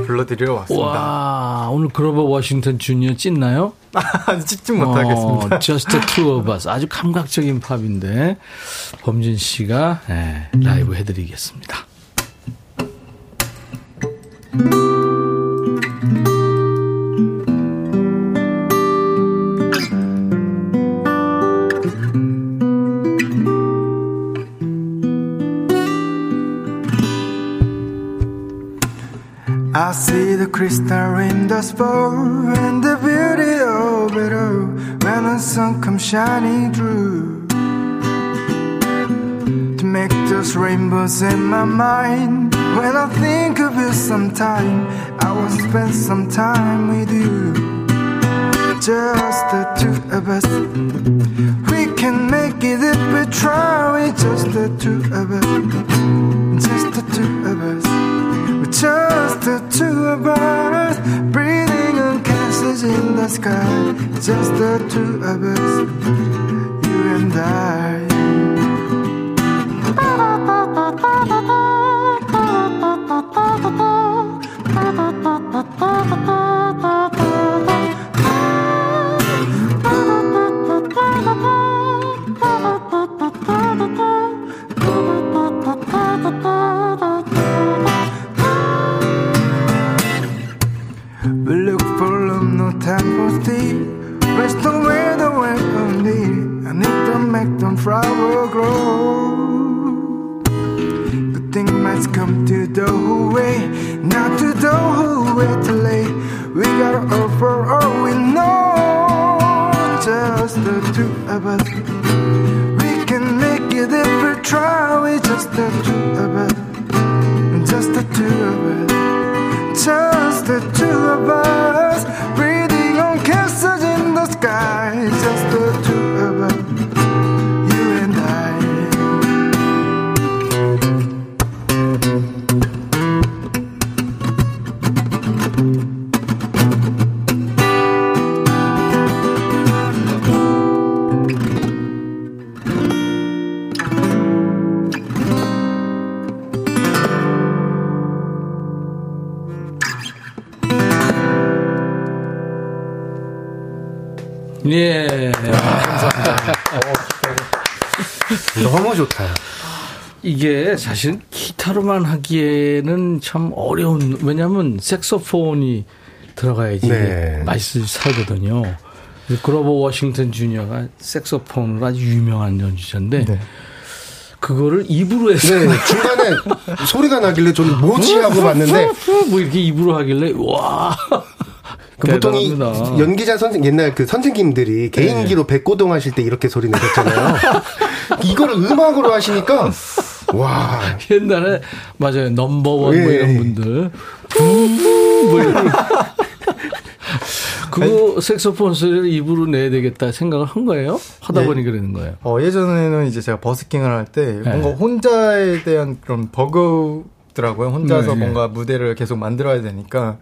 불러드리러 왔습니다. 와, 오늘 그로버 워싱턴 주니어 찢나요? 찍지 [laughs] 못하겠습니다. 어, Just the two of us. 아주 감각적인 팝인데, 범진 씨가 예, 라이브 해드리겠습니다. I see the crystal raindrops fall and the beauty of it all when the sun comes shining through to make those rainbows in my mind. When I think of you sometime, I will spend some time with you. Just the two of us. We can make it if we try. It's just the two of us. Just the two of us. Just the two of us. Breathing on castles in the sky. Just the two of us. You and I. We [laughs] come to the way, not to the way too late. We gotta offer all we know. Just the two of us. We can make it if we try. We just the two of us. Just the two of us just the two of us breathing on kisses in the sky 예. 너무 좋다. 이게 사실 기타로만 하기에는 참 어려운 왜냐하면 색소폰이 들어가야지 네. 맛이 살거든요. 그로버 워싱턴 주니어가 색소폰으로 아주 유명한 연주자인데 네. 그거를 입으로 해서 네, 중간에 소리가 나길래 저는 뭐지 하고 봤는데 뭐 이렇게 입으로 하길래 와 그 보통 이. 연기자 선생 옛날 그 선생님들이 개인기로 백고동 하실 때 이렇게 소리 내셨잖아요. [laughs] 이거를 음악으로 하시니까 와 옛날에 맞아요 넘버원 뭐 예. 이런 분들 뭐 이런 [laughs] 그거 색소폰 소리를 입으로 내야 되겠다 생각을 한 거예요? 하다 예. 보니 그러는 거예요. 어, 예전에는 이제 제가 버스킹을 할때 네. 뭔가 혼자에 대한 그런 버거더라고요. 혼자서 네, 네. 뭔가 무대를 계속 만들어야 되니까.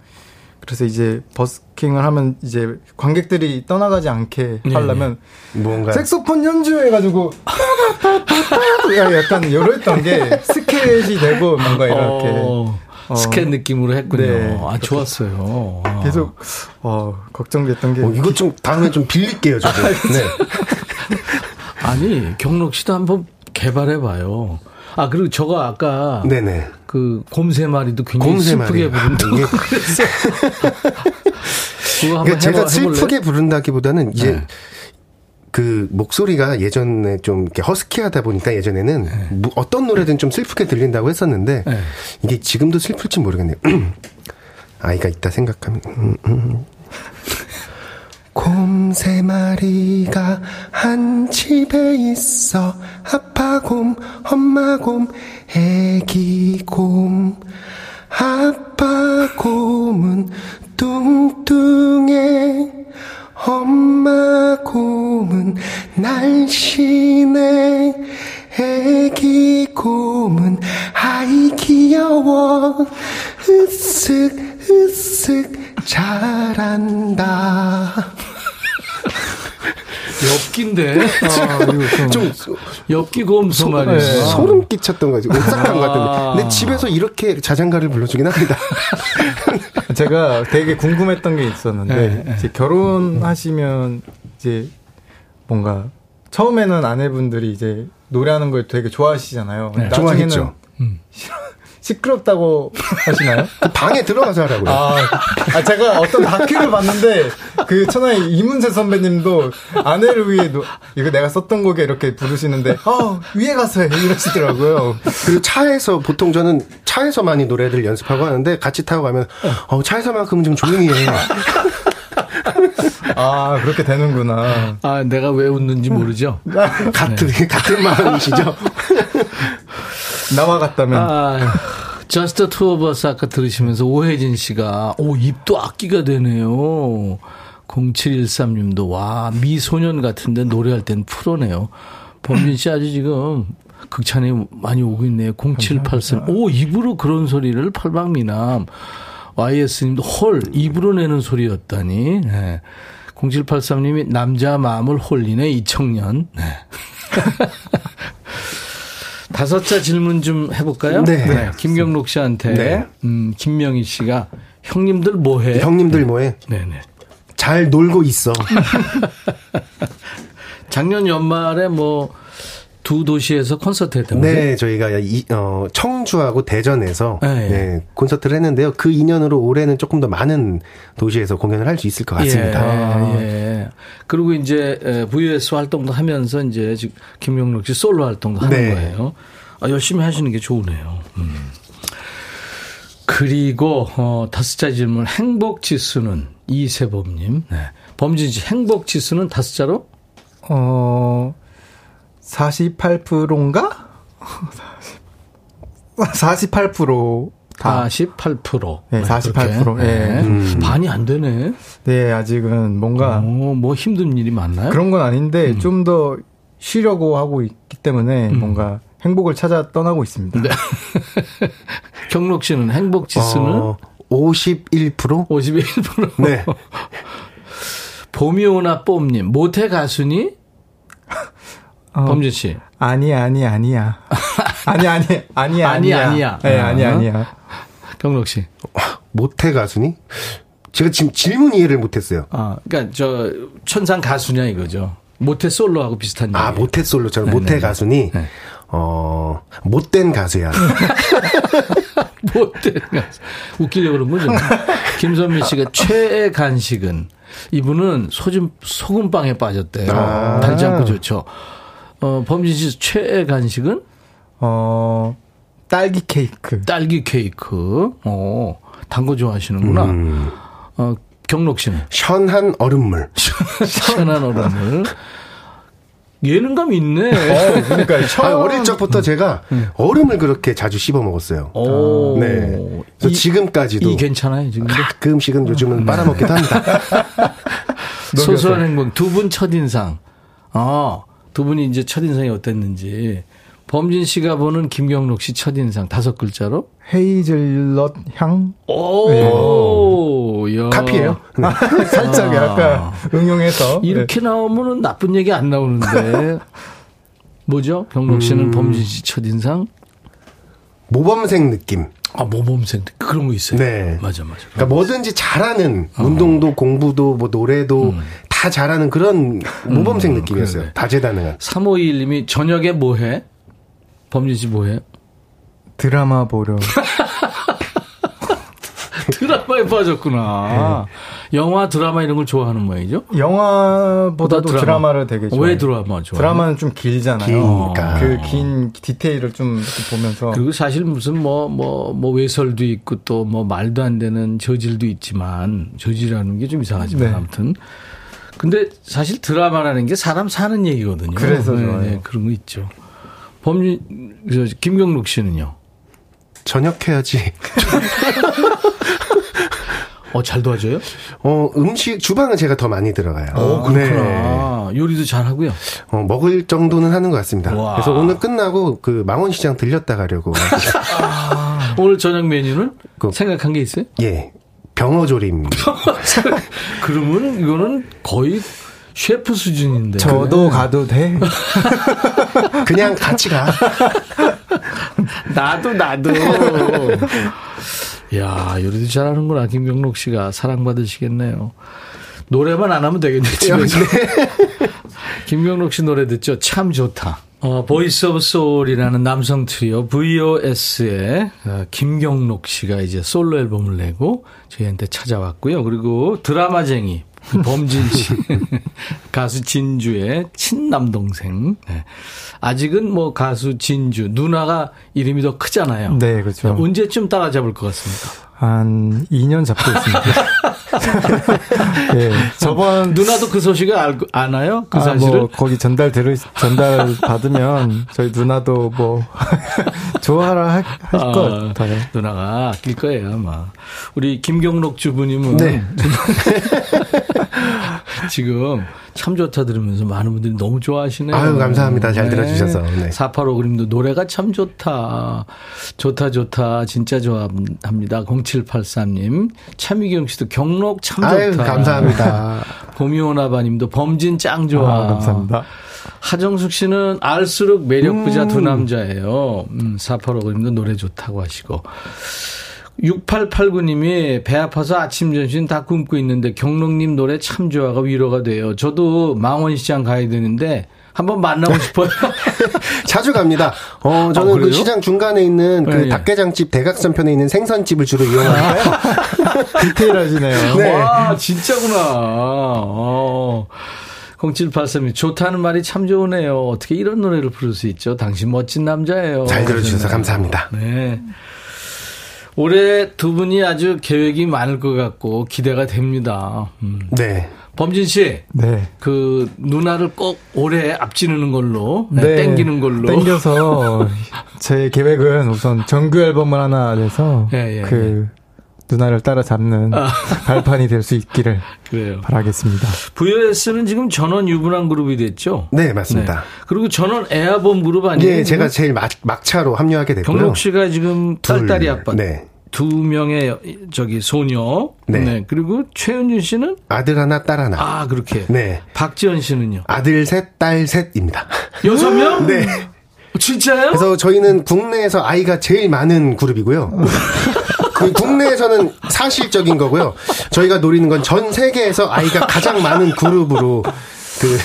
그래서 이제 버스킹을 하면 이제 관객들이 떠나가지 않게 네, 하려면 뭔가 색소폰 연주해가지고 [laughs] 약간 이랬던 게 스케치 되고 뭔가 이렇게 어, 어. 스캔 느낌으로 했군요. 네. 아 좋았어요. 아. 계속 어, 걱정됐던 게 어, 이거 좀 다음에 좀 빌릴게요 저도. 네. 아니 경록 씨도 한번 개발해 봐요. 아 그리고 저거 아까 네네. 그 곰세 마리도 굉장히 곰세 슬프게. 부른다고 이게- [laughs] 그랬어요. 그거 한번 제가 해봐? 슬프게 부른다기보다는 이제 네. 그 목소리가 예전에 좀 이렇게 허스키하다 보니까 예전에는 뭐 어떤 노래든 좀 슬프게 들린다고 했었는데 네. 이게 지금도 슬플지 모르겠네요. [clears throat] 아이가 있다 생각하면 음, 음. 곰 세 마리가 한 집에 있어. 아빠 곰 엄마 곰 애기 곰. 아빠 곰은 뚱뚱해. 엄마 곰은 날씬해. 애기 곰은 아이 귀여워. 으쓱 으쓱 잘한다 엽기인데 아, 좀좀 엽기 곰소 말이야. 네. 소름 끼쳤던 거지 오싹한 것 아. 같은데 근데 집에서 이렇게 자장가를 불러주긴 합니다 [laughs] 제가 되게 궁금했던 게 있었는데 네, 네. 이제 결혼하시면 이제 뭔가 처음에는 아내분들이 이제 노래하는 걸 되게 좋아하시잖아요. 네. 나중에는 좋아했죠. 음. 시끄럽다고 하시나요? 그 방에 들어가서 하라고요. 아, 아, 제가 어떤 다큐를 봤는데 그 천하의 이문세 선배님도 아내를 위해 노, 이거 내가 썼던 곡에 이렇게 부르시는데 어 위에 가서 해 이러시더라고요. 그리고 차에서 보통 저는 차에서 많이 노래들 연습하고 하는데 같이 타고 가면 어 차에서만큼은 좀 조용히 해. 아 그렇게 되는구나. 아, 내가 왜 웃는지 모르죠? 같은 같은 마음이시죠? [laughs] 나와 같다면 아, Just Two of Us 아까 들으시면서 오혜진 씨가, 오, 입도 악기가 되네요. 0713님도, 와, 미소년 같은데 노래할 땐 프로네요. 범진 씨 아주 지금 극찬이 많이 오고 있네요. 0783. 오, 입으로 그런 소리를 팔방미남. YS님도 헐, 입으로 내는 소리였다니. 네. 0783님이 남자 마음을 홀리네, 이 청년. 네. [laughs] 다섯자 질문 좀 해볼까요? 네. 김경록 씨한테, 네. 음, 김명희 씨가 형님들 뭐해? 형님들 뭐해? 네네. 잘 놀고 있어. [laughs] 작년 연말에 뭐 두 도시에서 콘서트 했다면서요? 네, 저희가 이, 어, 청주하고 대전에서 네. 네, 콘서트를 했는데요. 그 인연으로 올해는 조금 더 많은 도시에서 공연을 할 수 있을 것 같습니다. 예, 예. 그리고 이제 에, VS 활동도 하면서 이제 지금 김용록 씨 솔로 활동도 하는 네. 거예요. 아, 열심히 하시는 게 좋으네요. 음. 그리고 어, 다섯 자 질문 행복 지수는 이세범님. 네. 범진 씨 행복 지수는 다섯 자로? 어 48%인가? 48%. [laughs] 다. 48%. 네, 48%. 그렇게. 예. 네. 반이 안 되네. 네, 아직은 뭔가 어, 뭐 힘든 일이 많나요? 그런 건 아닌데 좀더 쉬려고 하고 있기 때문에 뭔가 행복을 찾아 떠나고 있습니다. 네. [laughs] 경록 씨는 행복 지수는 어, 51%? 51%. 네. [laughs] 봄이 오나 뽐님 모태 가수니? 어, 범진 씨. 아니 아니 아니야. 아니 아니 아니 [laughs] 아니, 아니야. 아니야. 네, 아니 어. 아니야. 경록 씨. 모태 가수니? 제가 지금 질문 이해를 못했어요. 아, 그러니까 저 천상 가수냐 이거죠. 모태 솔로하고 비슷한 얘기. 아, 모태 솔로처럼 네, 모태 네. 가수니? 네. 어, 못된 가수야. [laughs] 못된 가수. 웃기려고 그런 거죠. [laughs] 김선미 씨가 최애 간식은 이분은 소금 소금빵에 빠졌대요. 아. 달지 않고 좋죠. 어, 범진 씨 최애 간식은 어 딸기 케이크. 딸기 케이크. 어, 단 거 좋아하시는구나. 음. 어, 경록 씨는 [laughs] 현한 얼음물. 시원한 얼음을. 예능감 있네. 어, 그러니까 아, [laughs] 처음 어릴 적부터 제가 얼음을 그렇게 자주 씹어 먹었어요. 오. 네. 그래서 이- 지금까지도 이 괜찮아요, 지금. 가끔씩은 요즘은 빨아먹기도 합니다. [laughs] 소소한 행복. 두 분 첫 인상. 아, 두 분이 이제 첫인상이 어땠는지. 범진 씨가 보는 김경록 씨 첫인상 다섯 글자로? 헤이즐넛 향 오, 야. 카피예요? 네. [laughs] 살짝 아. 약간 응용해서 이렇게 나오면은 나쁜 얘기 안 나오는데. [laughs] 뭐죠? 경록 씨는 음. 범진 씨 첫인상? 모범생 느낌. 아, 모범생. 그런 거 있어요. 네. 맞아, 맞아. 그러니까 뭐든지 잘하는 운동도 공부도 뭐 노래도 다 잘하는 그런 모범생 느낌이었어요. 그래. 다재다능한. 3521님이 저녁에 뭐 해? 범진 씨뭐 해? 드라마 보려. [laughs] 드라마에 빠졌구나. 영화, 드라마 이런 걸 좋아하는 모양이죠? 영화보다도 드라마. 드라마를 되게 좋아해요. 왜 드라마 좋아해요? 드라마는 좀 길잖아요. 기니까. 그긴 디테일을 좀 보면서 그리고 사실 무슨 뭐, 뭐, 뭐 외설도 있고 또 뭐 말도 안 되는 저질도 있지만, 저질이라는 게 좀 이상하지만 네. 아무튼. 근데 사실 드라마라는 게 사람 사는 얘기거든요. 그래서 네. 네, 그런 거 있죠. 저, 김경록 씨는요? 저녁해야지. [laughs] 어, 잘 도와줘요? 어, 음식, 주방은 제가 더 많이 들어가요. 어, 네. 그렇구나. 요리도 잘 하고요. 어, 먹을 정도는 하는 것 같습니다. 와. 그래서 오늘 끝나고 그 망원시장 들렸다 가려고. [laughs] 오늘 저녁 메뉴는 그- 생각한 게 있어요? 예. 병어조림. [laughs] 그러면 이거는 거의 셰프 수준인데. 저도 가도 돼. [laughs] 그냥 같이 가. [laughs] 나도 나도. 야 요리도 잘하는구나 김경록 씨가 사랑받으시겠네요. 노래만 안 하면 되겠네 집에서. 김경록 씨 노래 듣죠. 참 좋다. 어, Voice of Soul이라는 남성 트리오 VOS의 어, 김경록 씨가 이제 솔로 앨범을 내고 저희한테 찾아왔고요. 그리고 드라마쟁이 범진 씨 [laughs] 가수 진주의 친남동생 네. 아직은 뭐 가수 진주 누나가 이름이 더 크잖아요. 네, 그렇죠. 언제쯤 따라잡을 것 같습니까? 한 2년 잡고 있습니다. 예. 저번 누나도 그 소식을 알고 아나요? 그 아, 사실을? 뭐 거기 전달 들 전달 받으면 저희 누나도 뭐 [laughs] 좋아라 할, 아, 것 같아요. 누나가 아낄 거예요, 아마. 우리 김경록 주부님은 네. [laughs] 지금 참 좋다 들으면서 많은 분들이 너무 좋아하시네요. 아유, 감사합니다. 잘 들어주셔서. 네. 485 그림도 노래가 참 좋다. 좋다, 좋다. 진짜 좋아합니다. 0783님. 차미경 씨도 경록 참 좋다. 아유, 감사합니다. [laughs] 봄이오나바 님도 범진 짱 좋아. 아, 감사합니다. 하정숙 씨는 알수록 매력 부자 음. 두 남자예요. 음, 485님도 노래 좋다고 하시고. 6889님이 배 아파서 아침 점심 다 굶고 있는데 경록님 노래 참 좋아가 위로가 돼요. 저도 망원시장 가야 되는데 한번 만나고 싶어요. [laughs] 자주 갑니다. 어, 아, 저는 그래요? 그 시장 중간에 있는 그 네, 네. 닭게장집 대각선편에 있는 생선집을 주로 이용하니까요. [laughs] 디테일하시네요. [laughs] 네. 와, 진짜구나. 어. 0783님, 좋다는 말이 참 좋으네요. 어떻게 이런 노래를 부를 수 있죠? 당신 멋진 남자예요. 잘 들어주셔서. 감사합니다. 네. 올해 두 분이 아주 계획이 많을 것 같고 기대가 됩니다. 음. 네. 범진 씨, 네. 그 누나를 꼭 올해 앞지르는 걸로, 네, 네. 땡기는 걸로. 땡겨서 제 계획은 우선 정규 앨범을 하나 내서 [laughs] 예, 예, 그 누나를 따라잡는 [laughs] 발판이 될 수 있기를 [laughs] 그래요. 바라겠습니다. VOS는 지금 전원 유분한 그룹이 됐죠? 네, 맞습니다. 네. 그리고 전원 애아범 그룹 아니에요? 예, 제가? 제일 막, 막차로 합류하게 됐고요. 경록 씨가 지금 둘, 딸딸이 아빠. 네. 두 명의 저기 소녀. 네. 그리고 최은준 씨는 아들 하나, 딸 하나. 아 그렇게. 네. 박지현 씨는요. 아들 셋, 딸 셋입니다. [laughs] 여섯 명? 네. 진짜요? 그래서 저희는 국내에서 아이가 제일 많은 그룹이고요. 그 국내에서는 사실적인 거고요. 저희가 노리는 건 전 세계에서 아이가 가장 많은 그룹으로 그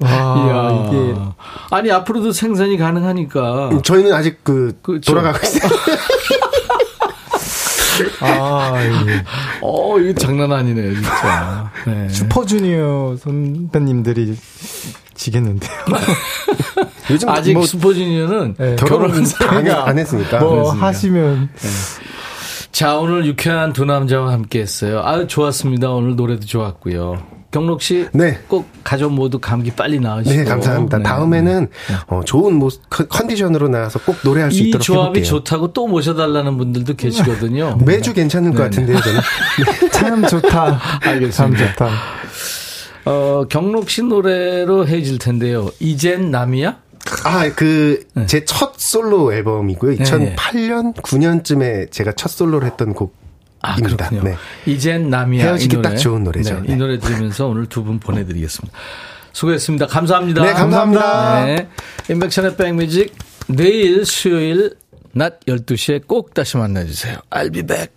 와, 이야. 이게 아니 앞으로도 생산이 가능하니까. 저희는 아직 그 그렇죠. 돌아가고 있어요. 아, 예. 어, 이거 장난 아니네요, 진짜. 네. 슈퍼주니어 선배님들이 지겠는데요. [laughs] 요즘 아직 뭐 슈퍼주니어는 네. 결혼 결혼 안, 안 했으니까. 뭐 그렇습니다. 하시면 자, 오늘 유쾌한 두 남자와 함께 했어요. 아유, 좋았습니다. 오늘 노래도 좋았고요. 경록 씨. 네. 꼭 가족 모두 감기 빨리 나으시고. 네, 감사합니다. 네. 다음에는 어, 좋은 모 컨- 컨디션으로 나와서 꼭 노래할 수이 있도록 조합이 해볼게요. 좋다고 또 모셔달라는 분들도 계시거든요. [laughs] 매주 괜찮은 것 네, 네. 같은데요, 저는. [laughs] [laughs] 참 좋다. 알겠습니다. 참 좋다. 어, 경록 씨 노래로 해질 텐데요. 이젠 남이야? 아, 그, 제첫 솔로 앨범이고요. 네. 2008년, 9년쯤에 제가 첫 솔로를 했던 곡입니다. 아, 그렇군요. 네. 이젠 남이야. 헤어지기 이 노래. 딱 좋은 노래죠. 네, 이 네. 노래 들으면서 [laughs] 오늘 두 분 보내드리겠습니다. 수고했습니다. 감사합니다. 네, 감사합니다. 네. 인백션의 백뮤직 내일 수요일 낮 12시에 꼭 다시 만나주세요. I'll be back.